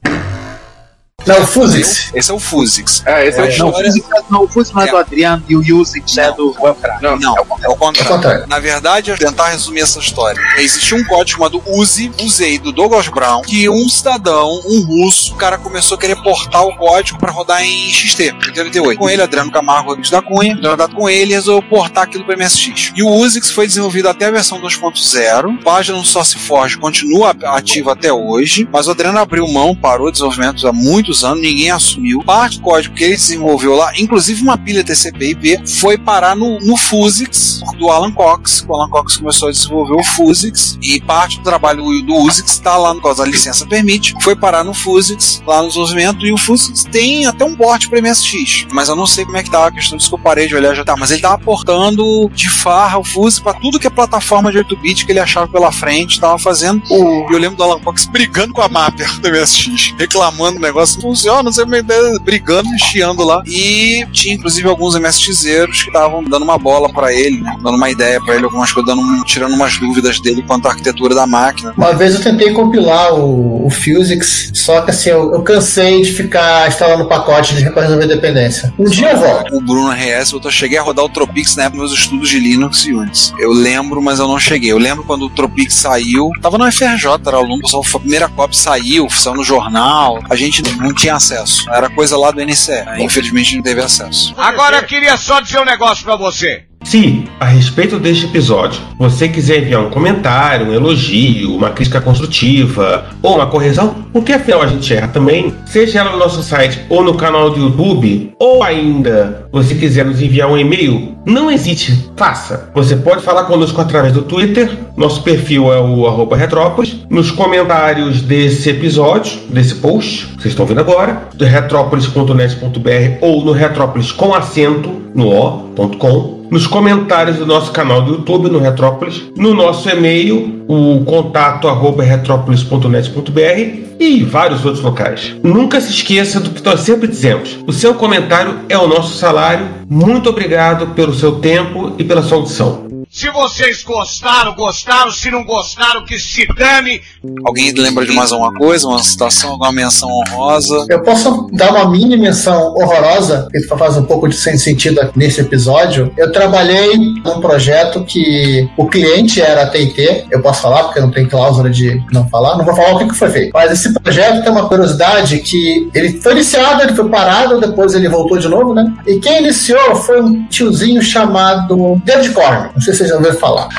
Speaker 3: Não, o Fusix.
Speaker 6: Esse é o Fusix.
Speaker 7: É, esse é, o
Speaker 5: Não, o
Speaker 6: História-
Speaker 5: Fusix é- não, o Fusix não é do Adriano e o Usix é do Welcraft.
Speaker 7: Não,
Speaker 6: Não, é o
Speaker 3: É o
Speaker 6: contrário.
Speaker 3: contrário.
Speaker 6: Na verdade, eu vou tentar resumir essa história. Existia um código chamado USE, usei do Douglas Brown, que um cidadão, um russo, o cara começou a querer portar o código para rodar em XT, 88. Com ele, Adriano Camargo Rodrigues da Cunha, tratado com ele, resolveu portar aquilo para MSX. E o USIX foi desenvolvido até a versão 2.0. Página no SourceForge continua ativa até hoje, mas o Adriano abriu mão, parou o desenvolvimento há muitos anos, ninguém assumiu. Parte do código que ele desenvolveu lá, inclusive uma pilha TCP/IP, foi parar no, no Fusix do Alan Cox. O Alan Cox começou a desenvolver o Fusix e parte do trabalho do Usix está lá no caso da licença permite, foi parar no Fusix, lá no desenvolvimento, e o Fusix tem até um porte para MSX, mas eu não sei como é que tá a questão disso que eu parei de olhar já tá, mas ele tava portando de farra o Fusix para tudo que é plataforma de 8-bit que ele achava pela frente, tava fazendo. E eu lembro do Alan Cox brigando com a Mapper do MSX, reclamando o negócio funciona, não sei como é brigando, chiando lá. E tinha inclusive alguns MSXeiros que estavam dando uma bola para ele, né? dando uma ideia para ele, algumas coisas, dando tirando umas dúvidas dele quanto à arquitetura da máquina.
Speaker 3: Uma vez eu tentei compilar o, o Fusix, só que assim, eu, eu cansei de ficar instalando pacote de resolver dependência. Um dia eu volto.
Speaker 6: O Bruno RS, eu cheguei a rodar o Tropix na época dos meus estudos de Linux e Unix. Eu lembro, mas eu não cheguei. Eu lembro quando o Tropix saiu, tava no FRJ, era aluno, a primeira cópia saiu, saiu no jornal, a gente não tinha acesso. Era coisa lá do NCE. Infelizmente não teve acesso.
Speaker 11: Agora eu queria só dizer um negócio pra você.
Speaker 2: Se, a respeito deste episódio, você quiser enviar um comentário, um elogio, uma crítica construtiva ou uma correção, porque afinal a gente erra também, seja ela no nosso site ou no canal do YouTube, ou ainda você quiser nos enviar um e-mail, não hesite, faça. Você pode falar conosco através do Twitter, nosso perfil é o arroba Retrópolis, nos comentários desse episódio, desse post, vocês estão vendo agora, retrópolis.net.br ou no retrópolis com acento no o.com nos comentários do nosso canal do YouTube no Retrópolis, no nosso e-mail, o contato arroba retrópolis.net.br e vários outros locais. Nunca se esqueça do que nós sempre dizemos: o seu comentário é o nosso salário. Muito obrigado pelo seu tempo e pela sua audição.
Speaker 11: Se vocês gostaram, gostaram. Se não gostaram, que se dane.
Speaker 6: Alguém lembra de mais alguma coisa? Uma situação, alguma menção honrosa?
Speaker 3: Eu posso dar uma mini menção horrorosa, que faz um pouco de sem sentido nesse episódio. Eu trabalhei num projeto que o cliente era a TT. Eu posso falar porque não tem cláusula de não falar. Não vou falar o que que foi feito. Mas esse projeto tem uma curiosidade que ele foi iniciado, ele foi parado, depois ele voltou de novo, né? E quem iniciou foi um tiozinho chamado David Corn. Não sei se vocês já ouviram falar.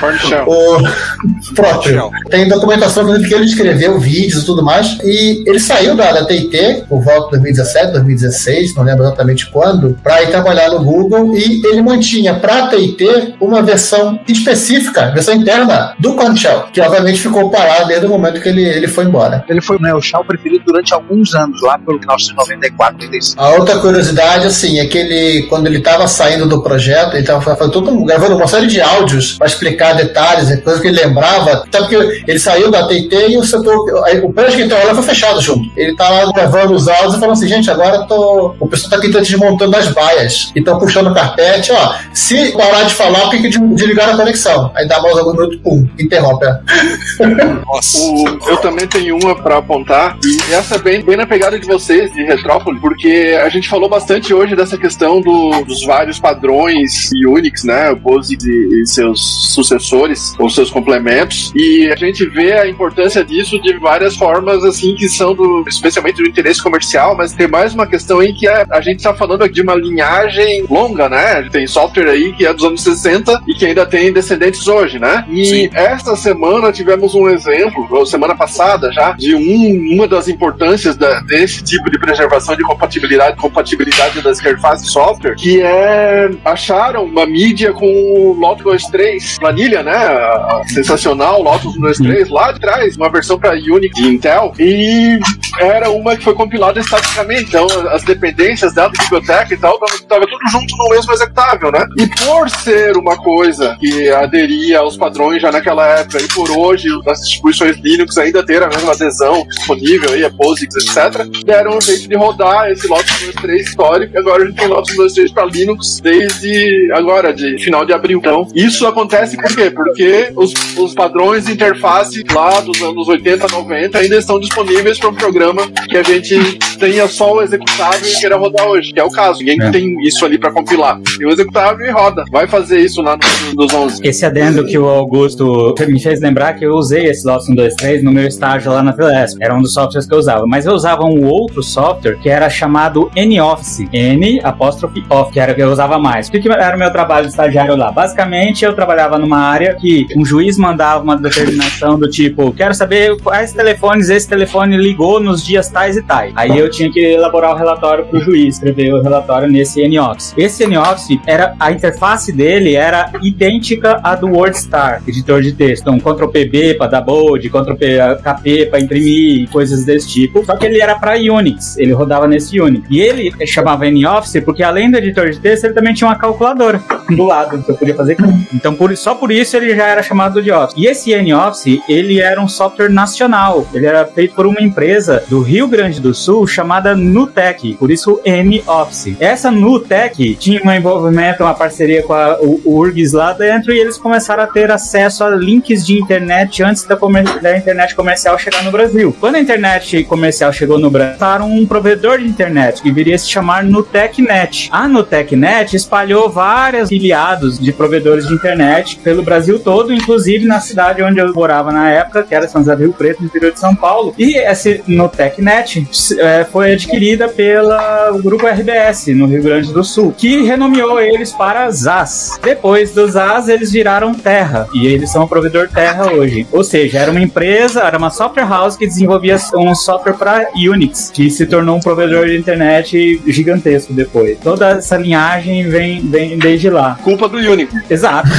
Speaker 3: O próprio. Tem documentação que ele escreveu, vídeos e tudo mais. E ele saiu da, da TIT, por volta de 2017, 2016, não lembro exatamente quando, para ir trabalhar no Google. E ele mantinha para a TIT uma versão específica, versão interna do Corn Shell, que obviamente ficou parado desde o momento que ele, ele foi embora.
Speaker 5: Ele foi né, o Shell preferido durante alguns anos, lá pelo final de 94, 95.
Speaker 3: A outra curiosidade, assim, é que ele, quando ele estava saindo do projeto, ele estava fazendo todo, gravando uma série de áudios para explicar detalhes, coisas que ele lembrava. Até porque ele saiu da TT e o setor, o prédio que ele trabalhava foi fechado junto. Ele estava gravando os áudios e falando assim: gente, agora tô, o pessoal está aqui tá desmontando as baias e estão puxando o carpete. Ó, se parar de falar, tem que desligar a conexão. Aí dá mais algum minuto, pum, interrompe. *laughs*
Speaker 7: O- eu também tenho uma pra apontar, e essa é bem, bem na pegada de vocês, de Retrópole, porque a gente falou bastante hoje dessa questão do- dos vários padrões Unix, né? O POSIX e, e seus sucessores, ou seus complementos, e a gente vê a importância disso de várias formas, assim, que são do, especialmente do interesse comercial, mas tem mais uma questão aí que a, a gente tá falando de uma linhagem longa, né? Tem software aí que é dos anos 60 e que ainda tem descendentes hoje, né? E esta semana tivemos um exemplo, ou semana passada já, de um, uma das importâncias da- desse tipo de preservação de compatibilidade, compatibilidade das interfaces de software, que é acharam uma mídia com o Lotus 23 planilha, né? A- sensacional Lotus 123 lá de trás, uma versão para Unix de Intel e era uma que foi compilada estaticamente, então as dependências dela, biblioteca e tal, estava tudo junto no mesmo executável, né? E por ser uma coisa que aderia aos padrões já naquela época e por hoje as distribuições Linux ainda ter a mesma adesão disponível aí, a POSIX, etc., deram um jeito de rodar esse Lotus 123 histórico e agora a gente tem Lotus 123 para Linux desde agora, de final de abril. Então, isso acontece por quê? Porque os, os padrões de interface lá dos anos 80, 90 ainda estão disponíveis para um programa que a gente tenha só o executável e queira rodar hoje, que é o caso. Ninguém
Speaker 4: É.
Speaker 7: tem isso ali para compilar. Tem o executável e roda. Vai fazer isso lá no, nos 11.
Speaker 4: Esse adendo que o Augusto me fez lembrar que eu usei esse Lotus 123 no meu estágio lá na Telesp. Era um dos softwares que eu usava. Mas eu usava um outro software que era chamado N-Office. N apóstrofe off, que era o que eu usava mais. O que, que era o meu trabalho de estagiário lá? Basicamente, eu trabalhava numa área que um juiz mandava uma determinação do tipo: quero saber quais telefones esse telefone ligou nos dias tais e tais. Aí eu tinha que elaborar o relatório pro juiz, escrever o relatório nesse N-Office. Esse N-Office era a interface dele era idêntica à do WordStar, editor de texto. Então, Ctrl PB para dar bold, Ctrl KP para imprimir, coisas desse tipo. Só que ele era para Unix, ele rodava nesse Unix. E ele chamava N-Office porque além do editor de texto, ele também tinha uma calculadora do lado que eu podia fazer. Então, por, só por isso ele já era chamado de Office. E esse N-Office, ele era um software nacional. Ele era feito por uma empresa do Rio Grande do Sul chamada Nutec, por isso N-Office. Essa Nutec tinha um envolvimento, uma parceria com a, o, o URGS lá dentro e eles começaram a ter acesso a links de internet antes da, da internet comercial chegar no Brasil. Quando a internet comercial chegou no Brasil, um provedor de internet que viria a se chamar NutecNet. A NutecNet espalhou vários filiados de provedores de internet pelo Brasil todo, inclusive na cidade onde eu morava na época, que era São José do Rio Preto, no interior de São Paulo. E essa NutecNet eh, foi adquirida pelo grupo RBS no Rio Grande do Sul, que renomeou eles para ZAS. Depois do ZAS, eles viraram Terra e eles são o provedor Terra hoje. Ou seja, era uma empresa, era uma software house que desenvolvia um software para Unix, que se tornou um provedor de internet gigantesco depois. Toda essa linhagem vem, vem desde lá.
Speaker 7: Culpa do Unix.
Speaker 4: Exato.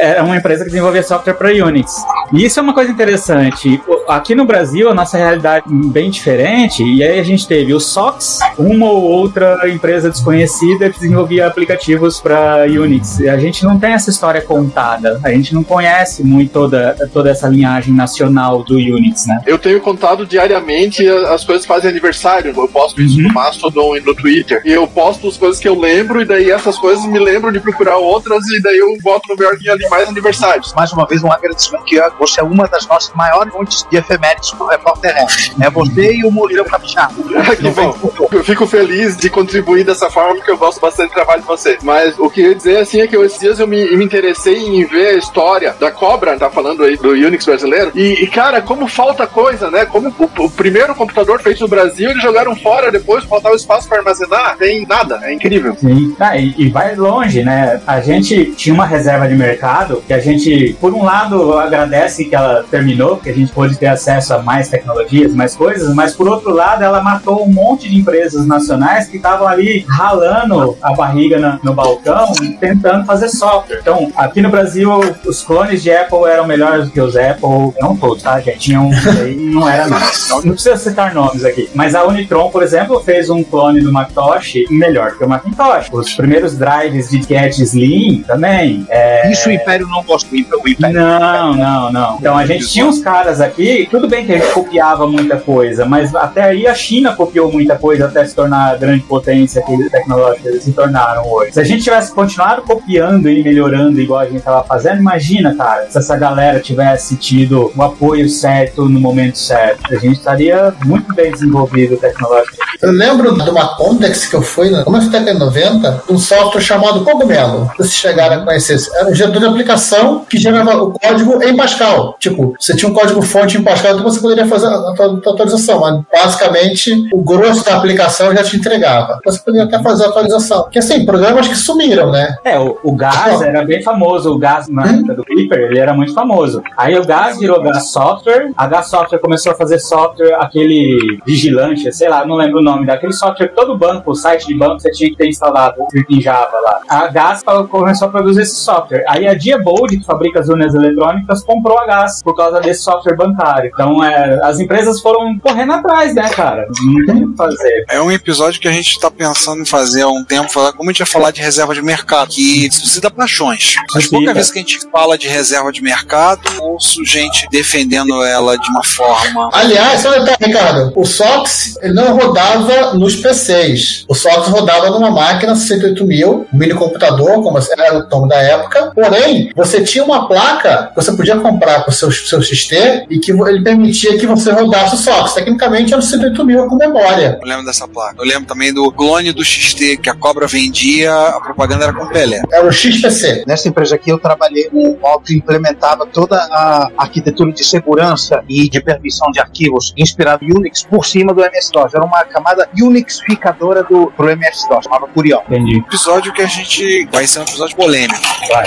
Speaker 4: Era uma empresa que desenvolvia software para Unix. E isso é uma coisa interessante. Aqui no Brasil a nossa realidade é bem diferente, e aí a gente teve o SOX, uma ou outra empresa desconhecida que desenvolvia aplicativos para Unix. A gente não tem essa história contada, a gente não conhece muito toda, toda essa linhagem nacional do Unix, né?
Speaker 7: Eu tenho contado diariamente as coisas que fazem aniversário. Eu posto isso
Speaker 4: Uhum.
Speaker 7: no Mastodon e no Twitter. E eu posto as coisas que eu lembro, e daí essas coisas me lembram de procurar outras, e daí eu boto no meu arquivo ali mais aniversários.
Speaker 5: Mais uma vez, um agradecimento que você é uma das nossas maiores fontes de efemérides pro repórter é. É você e o Murilo Capixaba. *laughs*
Speaker 7: Eu fico feliz de contribuir dessa forma porque eu gosto bastante do trabalho de você. Mas o que eu ia dizer assim é que eu, esses dias eu me, me interessei em ver a história da Cobra, tá falando aí do Unix brasileiro. E, e, cara, como falta coisa, né? Como o, o primeiro computador feito no Brasil, eles jogaram fora depois, faltava espaço para armazenar, tem nada, é incrível.
Speaker 4: Sim. Ah, e, e vai longe, né? A gente tinha uma reserva de mercado que a gente, por um lado, agradece que ela terminou, que a gente pôde ter acesso a mais tecnologias, mais coisas, mas por outro lado, ela matou um monte de empresas nacionais que estavam ali ralando a barriga na- no balcão, tentando fazer software. Então, aqui no Brasil, os clones de Apple eram melhores do que os Apple, não todos, tá, gente? Tinham, aí não era não. Não, não precisa citar nomes aqui. Mas a Unitron, por exemplo, fez um clone do Macintosh melhor que o Macintosh. Os primeiros drives de disquete Slim também. É...
Speaker 5: Isso o Império não gosta. O Império.
Speaker 4: Não, não, não. Então a gente tinha uns caras aqui, tudo bem que a gente copiava muita coisa, mas até aí a China copiou muita coisa até se tornar a grande potência que- tecnológica eles se tornaram hoje. Se a gente tivesse continuado copiando e melhorando igual a gente estava fazendo, imagina, cara, se essa galera tivesse tido o apoio certo no momento certo. A gente estaria muito bem desenvolvido tecnologicamente.
Speaker 3: Eu lembro de uma Condex que eu fui no começo da década de 90, um software chamado Cogumelo. Vocês chegaram a conhecer. Era um gerador de aplicação que gerava o código em Pascal. Tipo, você tinha um código fonte em Pascal, então você poderia fazer a atu- a atualização. Mas basicamente o grosso da aplicação já te entregava. Então, Você poderia até fazer a atualização. Porque assim, programas que sumiram, né?
Speaker 4: É, o, o Gás era bem famoso, o Gás na época do Clipper, ele era muito famoso. Aí o Gás virou Gás Software, a Gás Software começou a fazer software, aquele vigilante, sei lá, não lembro o nome, daquele software que todo banco, o site de banco, você tinha que ter instalado em Java lá. A fa- começou a produzir esse software. Aí a Diebold, que fabrica as urnas eletrônicas, comprou a Gás por causa desse software bancário. Então é, as empresas foram correndo atrás, né, cara? Não tem o que fazer.
Speaker 6: É um episódio que a gente está pensando em fazer há um tempo, falar- como a gente vai falar de reserva de mercado, que suscita paixões. As poucas vezes que a gente fala de reserva de mercado, ouço gente defendendo ela de uma forma.
Speaker 3: Aliás, só um detalhe, Ricardo. O SOX ele não rodava nos PCs. O SOX rodava numa máquina 68000, um mini computador, como era o tom da época. Porém, você tinha uma placa que você podia comprar para o seu, seu XT e que ele permitia que você rodasse o SOX. Tecnicamente era o 68000 com memória.
Speaker 6: Eu lembro dessa placa. Eu lembro também do clone do XT que a Cobra vendia, a propaganda era com Pelé.
Speaker 3: Era o XPC.
Speaker 5: Nessa empresa aqui eu trabalhei com o que implementava toda a arquitetura de segurança e de permissão de arquivos inspirado em Unix por cima do MS-DOS. Era uma camada Unixificadora do pro MS-DOS, chamava Curial.
Speaker 4: Entendi.
Speaker 6: Episódio que a gente vai ser um episódio polêmico.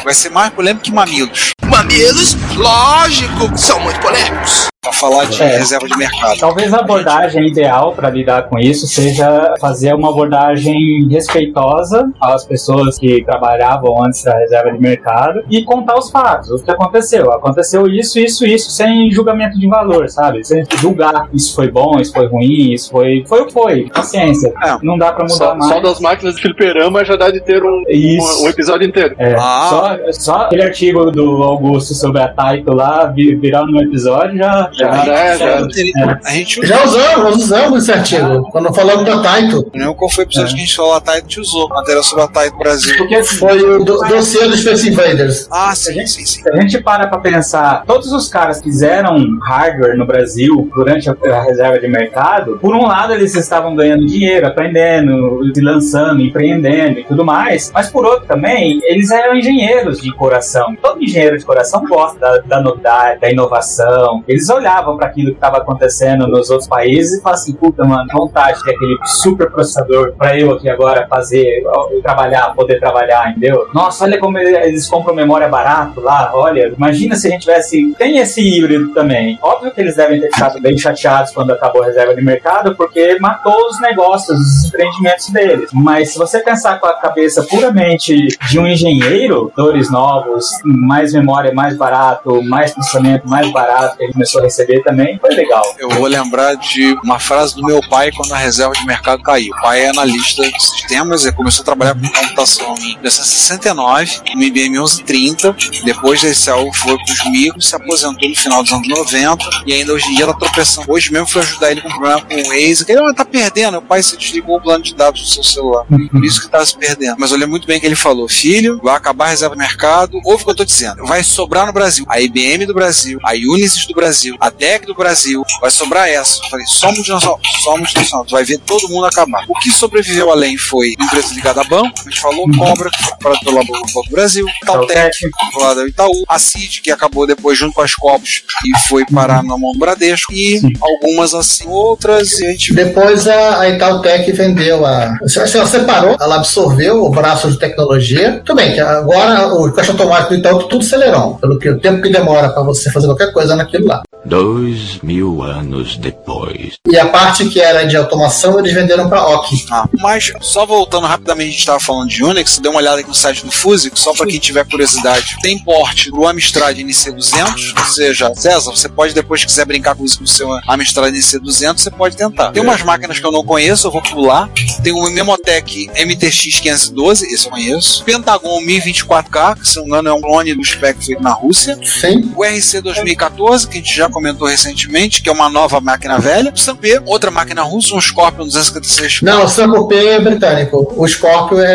Speaker 6: Vai, ser mais polêmico que mamilos.
Speaker 11: Mamilos, lógico, são muito polêmicos.
Speaker 6: Pra falar de
Speaker 4: É.
Speaker 6: reserva de mercado.
Speaker 4: Talvez a abordagem ideal para lidar com isso seja fazer uma abordagem respeitosa às pessoas que trabalhavam antes da reserva de mercado e contar os fatos, o que aconteceu. Aconteceu isso, isso, isso, sem julgamento de valor, sabe? Sem julgar isso foi bom, isso foi ruim, isso foi. Foi o que foi. Paciência. Não dá para mudar
Speaker 7: Só,
Speaker 4: mais.
Speaker 7: só das máquinas de fliperama já dá de ter um,
Speaker 4: Isso.
Speaker 7: um, um episódio inteiro.
Speaker 4: É, só, só aquele artigo do Augusto sobre a Taito lá vi- virar no episódio já.
Speaker 7: Já, já, já.
Speaker 4: É.
Speaker 6: A gente
Speaker 3: Já usamos, usamos esse artigo. Quando falamos da Taito.
Speaker 6: Não qual foi o episódio que a gente falou a Taito te usou. Matéria sobre a Taito Brasil.
Speaker 4: Porque
Speaker 3: Foi o do, dossiê dos Space Invaders.
Speaker 6: Ah, sim, sim, sim.
Speaker 4: Se a gente para pra pensar, todos os caras que fizeram hardware no Brasil durante a, a reserva de mercado, por um lado eles estavam ganhando dinheiro, aprendendo, se lançando, empreendendo e tudo mais, mas por outro também, eles eram engenheiros de coração. Todo engenheiro de coração gosta da, da novidade, da inovação. Eles olhavam para aquilo que estava acontecendo nos outros países e falavam assim, puta, mano, vontade de aquele super processador para eu aqui agora fazer, trabalhar, poder trabalhar, entendeu? Nossa, olha como ele- eles compram memória barato lá, olha, imagina se a gente tivesse. Tem esse híbrido também. Óbvio que eles devem ter ficado bem chateados quando acabou a reserva de mercado, porque matou os negócios, os empreendimentos deles. Mas se você pensar com a cabeça puramente de um engenheiro, dores novos, mais memória mais barato, mais processamento mais barato, ele começou a receber também, foi legal.
Speaker 6: Eu vou lembrar de uma frase do meu pai quando a reserva de mercado caiu. O pai é analista de sistemas, ele começou a trabalhar com computação em 1969, no IBM 1130. Depois desse algo foi para os micros, se aposentou no final dos anos 90 e ainda hoje em dia tá tropeçando. Hoje mesmo fui ajudar ele com um problema com o Waze, que ele ah, tá perdendo. O pai se desligou o plano de dados do seu celular. Por isso que tá se perdendo. Mas eu lembro muito bem que ele falou: filho, vai acabar a reserva de mercado. Ouve o que eu tô dizendo. Vai sobrar no Brasil. A IBM do Brasil, a Unisys do Brasil, a DEC do Brasil, vai sobrar essa. Eu falei, só multinacional. Tu vai ver todo mundo acabar. O que sobreviveu além foi empresa ligada a banco, a gente falou, Cobra, que foi comprada pelo Banco do Brasil, Taltec, lá do Itaú, a CID, que acabou depois junto com as Copos e foi parar na mão do Bradesco, e algumas assim, outras, e a gente
Speaker 3: Depois a, a Itautec vendeu a. Ela separou, ela absorveu o braço de tecnologia. Tudo bem, que agora o caixa automático do Itaú tudo acelerou. Pelo que o tempo que demora para você fazer qualquer coisa naquilo lá.
Speaker 12: Dois mil anos depois.
Speaker 3: E a parte que era de automação eles venderam para OK.
Speaker 6: Ah, mas só voltando rapidamente, a gente estava falando de Unix, dê uma olhada aqui no site do Fusic, só para quem tiver curiosidade. Tem porte do Amstrad NC200, ou seja, César, você pode depois se quiser brincar com o seu Amstrad NC200, você pode tentar. Tem umas máquinas que eu não conheço, eu vou pular. Tem o Memotech MTX 512, esse eu conheço. Pentagon 1024K, que se não me engano é um clone do spec feito na Rússia.
Speaker 3: Sim.
Speaker 6: O RC 2014, que a gente já comentou recentemente, que é uma nova máquina velha. O Sampé, outra máquina russa, um Scorpion 256.
Speaker 3: Não, o Sankopé é britânico. O Scorpio é,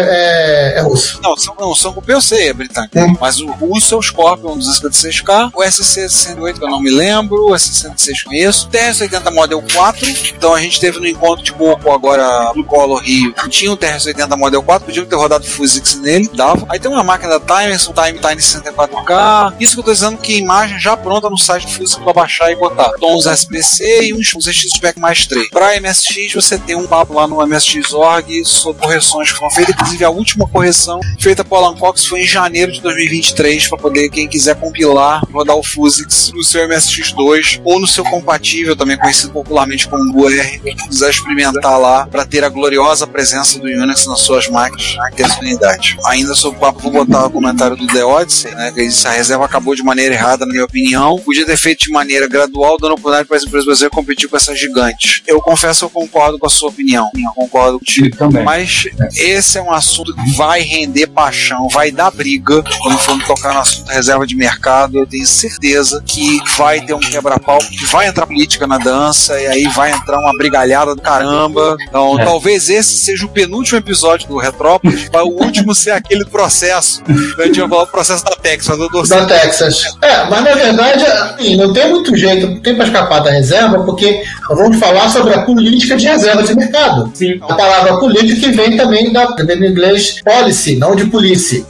Speaker 3: é, é russo.
Speaker 6: Não, São- não, o Sankopé eu sei, é britânico. Mas o russo é o Scorpion 256K. O SC-108 que eu não me lembro. O SC-106 conheço. O TRS-80 Model 4. Então a gente teve no encontro de Boco agora no Color Rio. Tinha o TRS-80 Model 4. Podiam ter rodado Fusix nele. Dava. Aí tem uma máquina da Times, um Time Time 64K. Isso que eu tô dizendo que imagem já pronta no site do Fusix pra baixar e botar. Tons SPC e uns, Spec mais 3. Pra MSX você tem um papo lá no MSX.org sobre correções que foram feitas. Inclusive a última correção feita por Alan Cox foi em janeiro de 2023 para poder quem quiser compilar, rodar o Fusix no seu MSX2 ou no seu compatível, também conhecido popularmente como UR, quem quiser experimentar lá para ter a gloriosa presença do Unix nas suas máquinas, ter essa unidade. Ainda sobre o papo, vou botar o comentário do The Odyssey, né, que diz, a reserva acabou de maneira errada, na minha opinião. Podia ter feito de maneira gradual, dando oportunidade para as empresas brasileiras competir com essas gigantes. Eu confesso, eu concordo com a sua opinião. Eu concordo contigo.
Speaker 4: Também.
Speaker 6: Mas esse é um assunto que vai render paixão, vai dar briga. Quando formos tocar no assunto reserva de mercado, eu tenho certeza que vai ter um quebra-pau, que vai entrar política na dança, e aí vai entrar uma brigalhada do caramba. Então,
Speaker 4: É.
Speaker 6: talvez esse seja o penúltimo episódio do Retrópolis, para o último ser aquele processo. A gente vai falar o processo da Texas, eu tô
Speaker 3: Da Texas. É, mas na verdade, assim, não tem muito jeito, não tem para escapar da reserva, porque vamos falar sobre a política de reserva de mercado.
Speaker 4: Sim.
Speaker 3: A palavra política que vem também da, do inglês policy, não de police.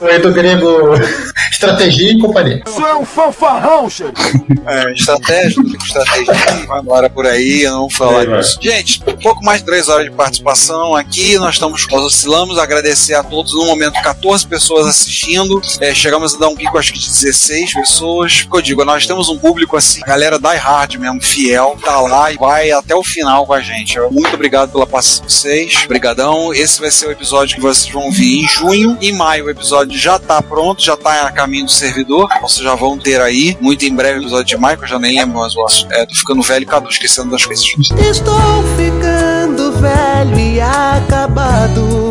Speaker 3: Vem do grego *laughs* estratégia e companhia.
Speaker 11: Isso é um fanfarrão, chefe.
Speaker 6: É, estratégia, estratégia. Vai embora por aí, eu não vou falar
Speaker 2: É, vai.
Speaker 6: disso. Gente, um pouco mais de três horas de participação aqui. Nós estamos, nós oscilamos. Agradecer a todos. No momento, 14 pessoas assistindo. É, chegamos a dar um pico, acho que de 16 pessoas. Eu digo, nós temos um público assim, galera die hard mesmo, fiel, tá lá e vai até o final com a gente. Muito obrigado pela participação de vocês. Obrigadão. Esse vai ser o episódio que vocês vão vir em junho. Em maio, o episódio já tá pronto, já tá a caminho do servidor. Vocês já vão ter aí. Muito em breve o episódio de maio, que eu já nem lembro mais o assunto. É, tô ficando velho e cadu, esquecendo das coisas.
Speaker 13: Estou ficando velho e acabado.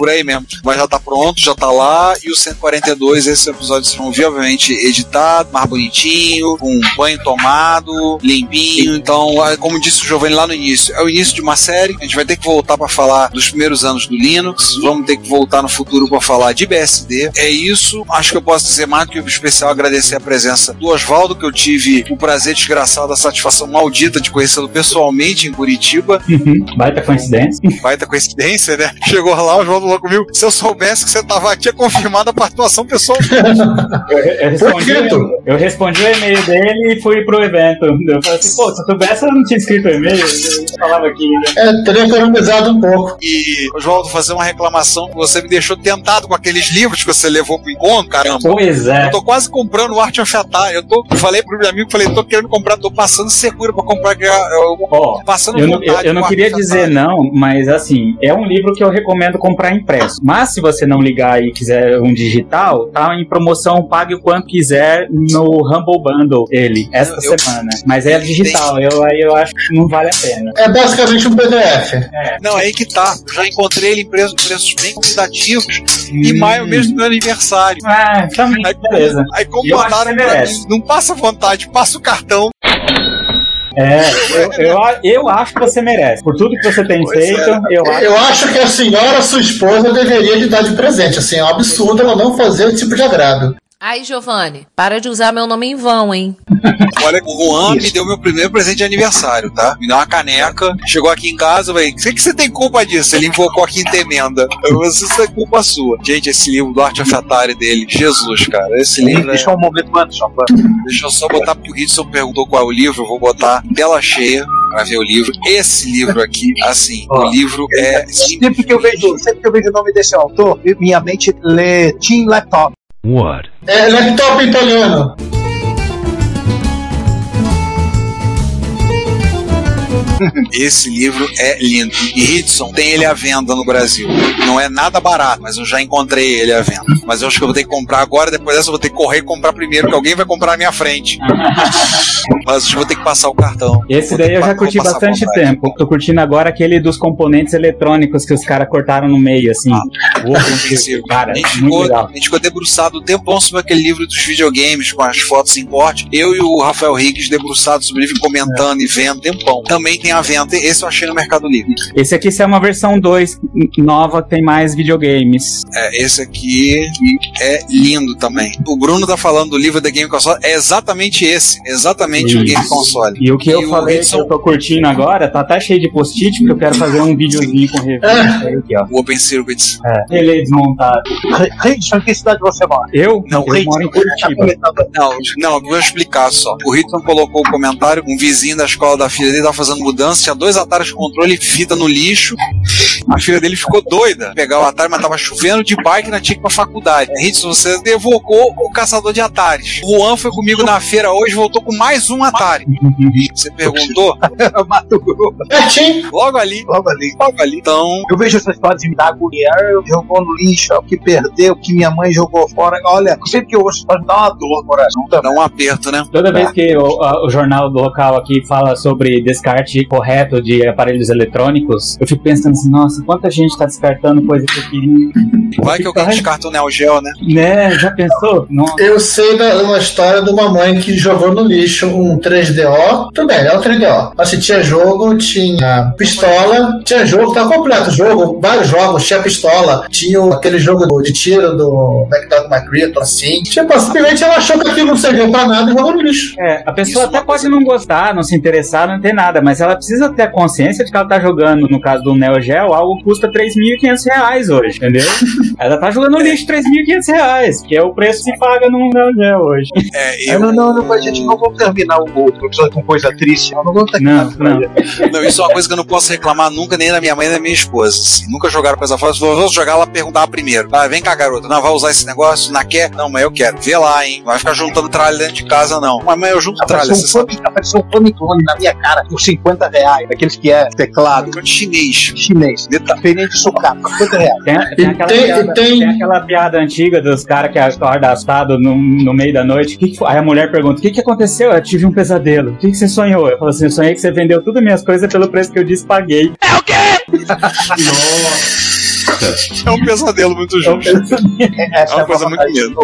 Speaker 6: Por aí mesmo. Mas já tá pronto, já tá lá. E o 142, esse episódio vocês vão ver, obviamente, editado, mais bonitinho, com um banho tomado, limpinho. Então, ah, como disse o Giovanni lá no início, é o início de uma série. A gente vai ter que voltar para falar dos primeiros anos do Linux. Vamos ter que voltar no futuro para falar de BSD. É isso. Acho que eu posso dizer mais do que o especial agradecer a presença do Oswaldo, que eu tive o prazer desgraçado, a satisfação maldita de conhecê-lo pessoalmente em Curitiba.
Speaker 4: Baita coincidência.
Speaker 6: Baita coincidência, né? Chegou lá, o João falou comigo. Se eu soubesse que você tava aqui, tinha confirmado a participação pessoal. *laughs*
Speaker 4: Eu, eu respondi, eu respondi o e-mail dele e fui pro evento. Eu falei assim, pô, se eu soubesse, eu não tinha escrito o e-mail. Eu falava aqui. né?
Speaker 3: É, teria economizado um pouco.
Speaker 6: E, Oswaldo, fazer uma reclamação que você me deixou tentado com aqueles livros que você levou pro encontro, caramba.
Speaker 4: Pois é.
Speaker 6: Eu tô quase comprando o Art of Atar. Eu tô, eu falei pro meu amigo, falei, tô querendo comprar, tô passando seguro pra comprar. Eu, eu,
Speaker 4: Ó,
Speaker 6: passando
Speaker 4: Eu não, eu, eu não queria dizer não, mas assim, é um livro que eu recomendo comprar em impresso. Mas se você não ligar e quiser um digital, tá em promoção, pague o quanto quiser no Humble Bundle ele, esta
Speaker 6: Eu- eu-
Speaker 4: semana. Mas é digital, eu, aí eu acho que não vale a pena.
Speaker 3: É basicamente um PDF.
Speaker 6: Não, aí que tá. Eu já encontrei ele em preços, preços bem convidativos. E maio mesmo meu aniversário.
Speaker 4: Ah, também,
Speaker 6: Aí,
Speaker 4: beleza.
Speaker 6: aí
Speaker 4: eu
Speaker 6: pra mim, não passa vontade, passa o cartão.
Speaker 4: É, eu, eu, eu acho que você merece. Por tudo que você tem
Speaker 6: Pois
Speaker 4: feito,
Speaker 6: é.
Speaker 4: eu acho.
Speaker 3: Eu acho que a senhora, sua esposa, deveria lhe dar de presente. Assim, é um absurdo ela não fazer o tipo de agrado.
Speaker 1: Aí, Giovanni, para de usar meu nome em vão, hein?
Speaker 6: Olha, o Juan me deu meu primeiro presente de aniversário, tá? Me deu uma caneca. Chegou aqui em casa, eu falei, o que, que você tem culpa disso? Ele invocou a quinta emenda. Eu falei, isso é culpa sua. Gente, esse livro do Art of Atari dele, Jesus, cara. Esse livro é...
Speaker 5: Deixa um momento antes, só pra...
Speaker 6: Deixa eu só botar, porque o Gibson perguntou qual é o livro, eu vou botar tela cheia pra ver o livro. Esse livro aqui, assim, o livro é...
Speaker 5: Sempre que eu vejo, sempre que eu vejo o nome desse autor, minha mente lê Team Laptop.
Speaker 12: What?
Speaker 3: É laptop italiano.
Speaker 6: Esse livro é lindo. E Hitson tem ele à venda no Brasil. Não é nada barato, mas eu já encontrei ele à venda. Mas eu acho que eu vou ter que comprar agora, depois dessa eu vou ter que correr e comprar primeiro, que alguém vai comprar na minha frente. *laughs* mas eu vou ter que passar o cartão.
Speaker 4: Esse daí eu já curti bastante tempo. Tô curtindo agora aquele dos componentes eletrônicos que os caras cortaram no meio, assim. O Open Circuit, cara,
Speaker 6: A gente, ficou,
Speaker 4: legal.
Speaker 6: a gente ficou debruçado um tempão sobre aquele livro dos videogames com as fotos em corte. Eu e o Rafael Riggs debruçados sobre o livro, comentando e vendo tempão. Também tem a venda. Esse eu achei no Mercado Livre.
Speaker 4: Esse aqui se é uma versão 2 nova, tem mais videogames.
Speaker 6: É, esse aqui é lindo também. O Bruno tá falando do livro The Game Console. É exatamente esse. Exatamente o
Speaker 4: Isso.
Speaker 6: Game Console.
Speaker 4: E o que eu
Speaker 6: o
Speaker 4: falei
Speaker 6: Hitson-
Speaker 4: que eu tô curtindo agora, tá até cheio de post-it, porque eu quero fazer um *laughs* videozinho com review.
Speaker 3: É.
Speaker 4: Aqui, ó.
Speaker 6: O Open Circuits.
Speaker 4: É. Ele é desmontado.
Speaker 5: Richard, em que cidade você mora?
Speaker 4: Eu?
Speaker 6: Não,
Speaker 4: eu moro em Curitiba.
Speaker 6: Não, não, vou explicar só. O Hitman colocou o comentário, um vizinho da escola da filha dele tava fazendo mudança, tinha dois atalhos de controle, fita no lixo. A filha dele ficou doida. Pegar o Atari, mas tava chovendo de bike na tinha que ir pra faculdade. Hitman, você evocou o caçador de Atares. O Juan foi comigo na feira hoje, voltou com mais um Atari. Você perguntou? *laughs*
Speaker 5: Mato Grosso.
Speaker 3: Pertinho.
Speaker 6: Logo ali.
Speaker 5: Logo ali.
Speaker 6: Logo ali. Então,
Speaker 5: Eu vejo essa história de me dar agonia. Eu jogou no lixo, o que perdeu, o que minha mãe jogou fora. Olha, sempre que eu ouço, me dá uma dor no coração.
Speaker 6: dá um aperto, né?
Speaker 4: Toda vez que o, a- o jornal local aqui fala sobre descarte correto de aparelhos eletrônicos, eu fico pensando assim, nossa, quanta gente tá descartando coisa que eu queria.
Speaker 6: Vai que alguém descarta o Neo Geo, né?
Speaker 4: Né, já pensou? Nossa.
Speaker 3: Eu sei da uma história de uma mãe que jogou no lixo um 3DO. Tudo bem, é um 3DO. Assim, tinha jogo, tinha pistola, tinha jogo, tá completo o jogo, vários jogos, tinha pistola, tinha aquele jogo de tiro do McDonald McCreaton, assim. Tipo, simplesmente ela achou que aquilo não servia pra nada e jogou no lixo.
Speaker 4: É, a pessoa até pode não gostar, não se interessar, não ter nada, mas ela precisa ter a consciência de que ela tá jogando, no caso do Neo Geo, algo custa 3.500 reais hoje, entendeu? ela tá jogando no lixo 3.500 reais, que é o preço que se paga no Neo Geo hoje.
Speaker 6: É,
Speaker 5: Ah,
Speaker 6: eu,
Speaker 5: Não, não, não, mas gente, não vamos terminar o outro episódio com coisa triste. Não, não vamos terminar.
Speaker 4: Não, não.
Speaker 6: Não, isso é uma coisa que eu não posso reclamar nunca, nem da minha mãe nem da minha esposa. assim. nunca jogaram coisa fora. Se vou jogar, ela perguntava primeiro. Ah, vem cá, garota. Não, vai usar esse negócio? Não quer? Não, mas eu quero. Vê lá, hein? Vai ficar juntando tralha dentro de casa, não. Mas, mãe, eu junto tralha,
Speaker 5: Apareceu um, fone, apareceu um fone clone na minha cara por 50 reais. Daqueles que é teclado
Speaker 6: chinês.
Speaker 5: chinês. De sucata, 50 reais.
Speaker 4: Tem, tem aquela
Speaker 3: tem-
Speaker 4: piada,
Speaker 3: tem-
Speaker 4: tem aquela piada antiga dos caras que acordam assado no, no meio da noite. Que que foi? Aí a mulher pergunta: O que, que aconteceu? Eu tive um pesadelo. O que, que você sonhou? Eu falo assim: Eu sonhei que você vendeu tudo minhas coisas pelo preço que eu disse paguei.
Speaker 6: É um pesadelo muito justo. É uma coisa muito mesmo.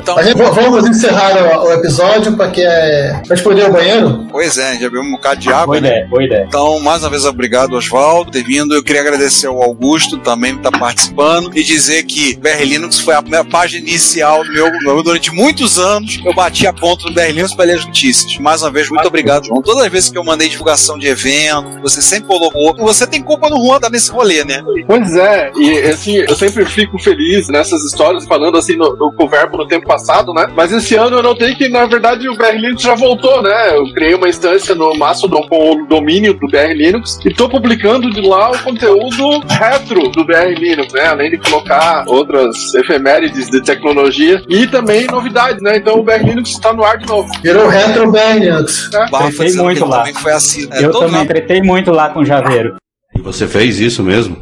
Speaker 6: Então,
Speaker 3: v- vamos encerrar o, o episódio para que é, pra gente poder ir ao banheiro.
Speaker 6: pois é, já bebemos um bocado de água,
Speaker 4: Boa
Speaker 6: né?
Speaker 4: ideia, boa ideia.
Speaker 6: Então, mais uma vez, obrigado, Oswaldo, por ter vindo. Eu queria agradecer ao Augusto também estar participando e dizer que BR Linux foi a minha página inicial do meu, meu- durante muitos anos. Eu bati a ponta no BR Linux para ler as notícias. Mais uma vez, muito obrigado, João. Todas as vezes que eu mandei divulgação de evento, você sempre colocou. Você tem culpa no Juan tá nesse rolê, né?
Speaker 7: Pois é, e assim, eu sempre fico feliz nessas histórias, falando assim no, no, com o verbo no tempo passado, né? Mas esse ano eu notei que, na verdade, o BR Linux já voltou, né? Eu criei uma instância no Mastodon com o domínio do BR Linux e tô publicando de lá o conteúdo retro do BR Linux, né? Além de colocar outras efemérides de tecnologia e também novidades, né? Então o BR Linux está no ar de novo.
Speaker 3: Virou Retro BR Linux.
Speaker 6: Barra
Speaker 4: Tretei muito lá.
Speaker 6: também foi assim. É,
Speaker 4: eu também tretei muito lá com o Javeiro.
Speaker 12: E você fez isso mesmo?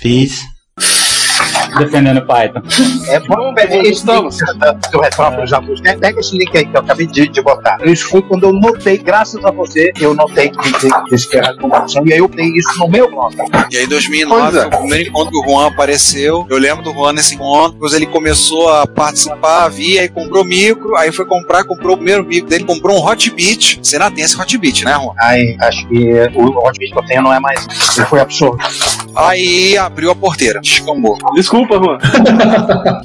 Speaker 12: Fiz.
Speaker 4: Defendendo Python.
Speaker 5: É bom pegar esse link do Retrópolis Avulso. né? Pega esse link aí que eu acabei de, de botar. Isso foi quando eu notei, graças a você, eu notei que tem esse terra de computação e aí eu dei isso no meu blog.
Speaker 6: E aí, em 2009,
Speaker 5: Pois é.
Speaker 6: o primeiro encontro que o Juan apareceu. Eu lembro do Juan nesse encontro. Depois ele começou a participar, via, aí comprou micro. Aí foi comprar, comprou o primeiro micro dele, comprou um Hotbit. Você ainda tem esse Hotbit, né, Juan?
Speaker 5: Aí acho que o Hotbit que eu tenho não é mais. Ele foi absorvido.
Speaker 6: Aí abriu a porteira, descambou.
Speaker 7: Desculpa, Juan. *laughs*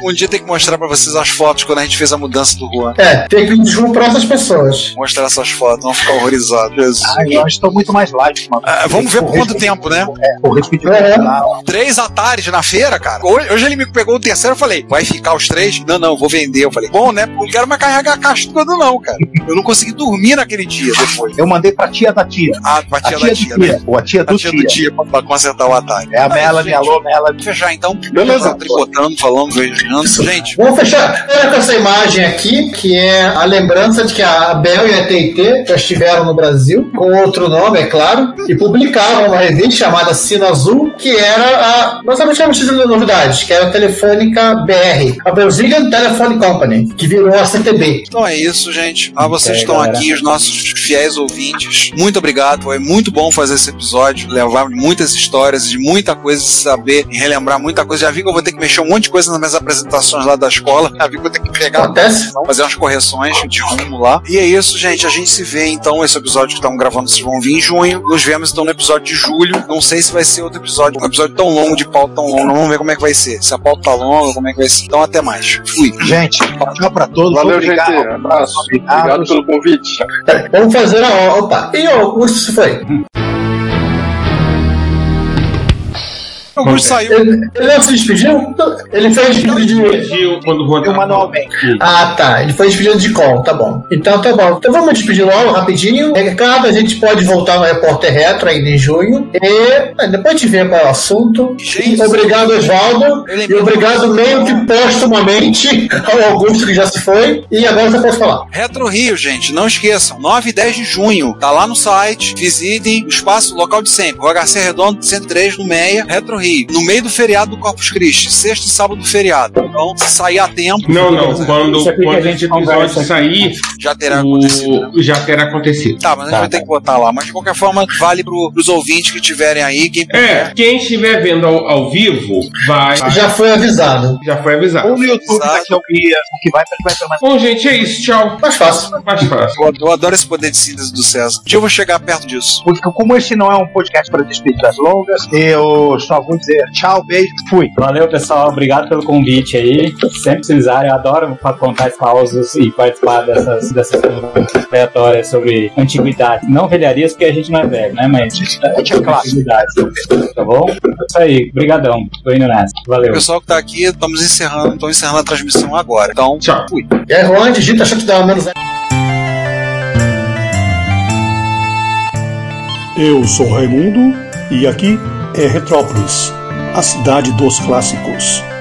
Speaker 6: Um dia tem que mostrar pra vocês as fotos quando a gente fez a mudança do Juan.
Speaker 3: É, tem que desculpa pra essas pessoas.
Speaker 6: Mostrar essas fotos, não ficar horrorizado. Jesus.
Speaker 5: Ah, eu estou muito mais light, mano.
Speaker 6: Ah, vamos ver por quanto tempo, né?
Speaker 5: É, o repetir
Speaker 6: Três Atares na feira, cara. Hoje, hoje ele me pegou o terceiro, eu falei, vai ficar os três? Não, não, vou vender. Eu falei, bom, né? Não quero mais carregar a caixa toda, não, cara. Eu não consegui dormir naquele dia depois.
Speaker 5: Eu mandei pra tia da tia.
Speaker 6: Ah, pra tia,
Speaker 5: A tia
Speaker 6: da
Speaker 5: do
Speaker 6: tia,
Speaker 5: tia.
Speaker 6: né?
Speaker 5: Ou a tia do
Speaker 6: a tia
Speaker 5: tia.
Speaker 6: do tia pra, pra consertar o
Speaker 5: É a Melanie,
Speaker 6: gente,
Speaker 5: alô, Melanie.
Speaker 6: Vamos fechar então.
Speaker 7: Beleza.
Speaker 6: Tricotando, falando, beijando. Gente,
Speaker 3: Vamos fechar com essa imagem aqui, que é a lembrança de que a Bell e a T&T já estiveram no Brasil, com outro nome, é claro, e publicavam uma revista chamada Sino Azul, que era a, basicamente uma notícia de novidades, que era a Telefônica BR, a Brazilian Telephone Company, que virou a CTB.
Speaker 6: Então é isso, gente. Ah, vocês
Speaker 3: É,
Speaker 6: estão
Speaker 3: galera.
Speaker 6: aqui, os nossos fiéis ouvintes. Muito obrigado. Foi muito bom fazer esse episódio. Levar muitas histórias, de muita coisa, saber e relembrar muita coisa. Já vi que eu vou ter que mexer um monte de coisa nas minhas apresentações lá da escola. Já vi que eu vou ter que pegar,
Speaker 3: Acontece.
Speaker 6: fazer umas correções de rumo lá. E é isso, gente. A gente se vê então. Esse episódio que estamos gravando, vocês vão vir em junho. Nos vemos então no episódio de julho. Não sei se vai ser outro episódio. Um episódio tão longo, de pauta tão longo. Vamos ver como é que vai ser. Se a pauta tá longa, como é que vai ser. Então até mais. Fui.
Speaker 5: Gente, tchau pra todos.
Speaker 7: Valeu,
Speaker 5: obrigado.
Speaker 7: gente. Abraço. Obrigado pelo convite.
Speaker 3: Peraí, Vamos fazer a. Opa! E o se foi?
Speaker 6: Augusto saiu.
Speaker 3: Ele, ele não se despediu? Ele fez despedido.
Speaker 2: Pediu quando o Juan
Speaker 5: Eu manualmente.
Speaker 3: Ah, tá. Ele foi despedido de call, tá bom. Então tá bom. Então vamos despedir logo, rapidinho. Recado, a gente pode voltar no Repórter Retro ainda em junho. E ah, depois te ver qual é o assunto.
Speaker 6: Gente,
Speaker 3: E obrigado, Oswaldo.
Speaker 6: eu
Speaker 3: E obrigado meio que postumamente *laughs* ao Augusto, que já se foi. E agora você pode falar.
Speaker 6: Retro Rio, gente, não esqueçam, 9 e 10 de junho, tá lá no site, visitem o espaço local de sempre, o HC Redondo 103 no Meia, Retro Rio, no meio do feriado do Corpus Christi, sexta e sábado do feriado. Então, se sair a tempo,
Speaker 2: Não, não. Quando,
Speaker 4: que a
Speaker 2: quando
Speaker 4: gente
Speaker 2: esse episódio sair,
Speaker 6: já terá acontecido.
Speaker 2: o, já terá acontecido.
Speaker 6: Tá, mas a gente vai ter que botar lá. Mas de qualquer forma, vale pro, pros ouvintes que tiverem aí. Quem
Speaker 2: É, quem estiver vendo ao, ao vivo, vai.
Speaker 3: Já foi avisado.
Speaker 2: Já foi avisado.
Speaker 5: Ou no YouTube, daqui a um dia, o que vai, vai permanecer.
Speaker 2: Bom, gente, é isso. Tchau.
Speaker 3: Mais fácil.
Speaker 2: Mais fácil.
Speaker 6: Eu, eu adoro esse poder de síntese do César. Um dia eu vou chegar perto disso.
Speaker 5: Porque como esse não é um podcast para despedidas longas, eu só vou dizer tchau, beijo, fui.
Speaker 4: Valeu, pessoal. Obrigado pelo convite aí. Sempre precisarem, eu adoro contar causos e participar dessas, dessas conversas aleatórias sobre antiguidade. Não velharias, porque a gente não é velho, né? Mas
Speaker 5: é clássico.
Speaker 4: antiguidades. Tá bom? É isso aí. Obrigadão. Tô indo nessa. Valeu.
Speaker 6: O pessoal que tá aqui, estamos encerrando, estamos encerrando a transmissão agora. Então,
Speaker 2: Tchau.
Speaker 6: fui.
Speaker 3: E aí, Juan, digita shutdown menos.
Speaker 14: Eu sou Raimundo e aqui é Retrópolis, a cidade dos clássicos.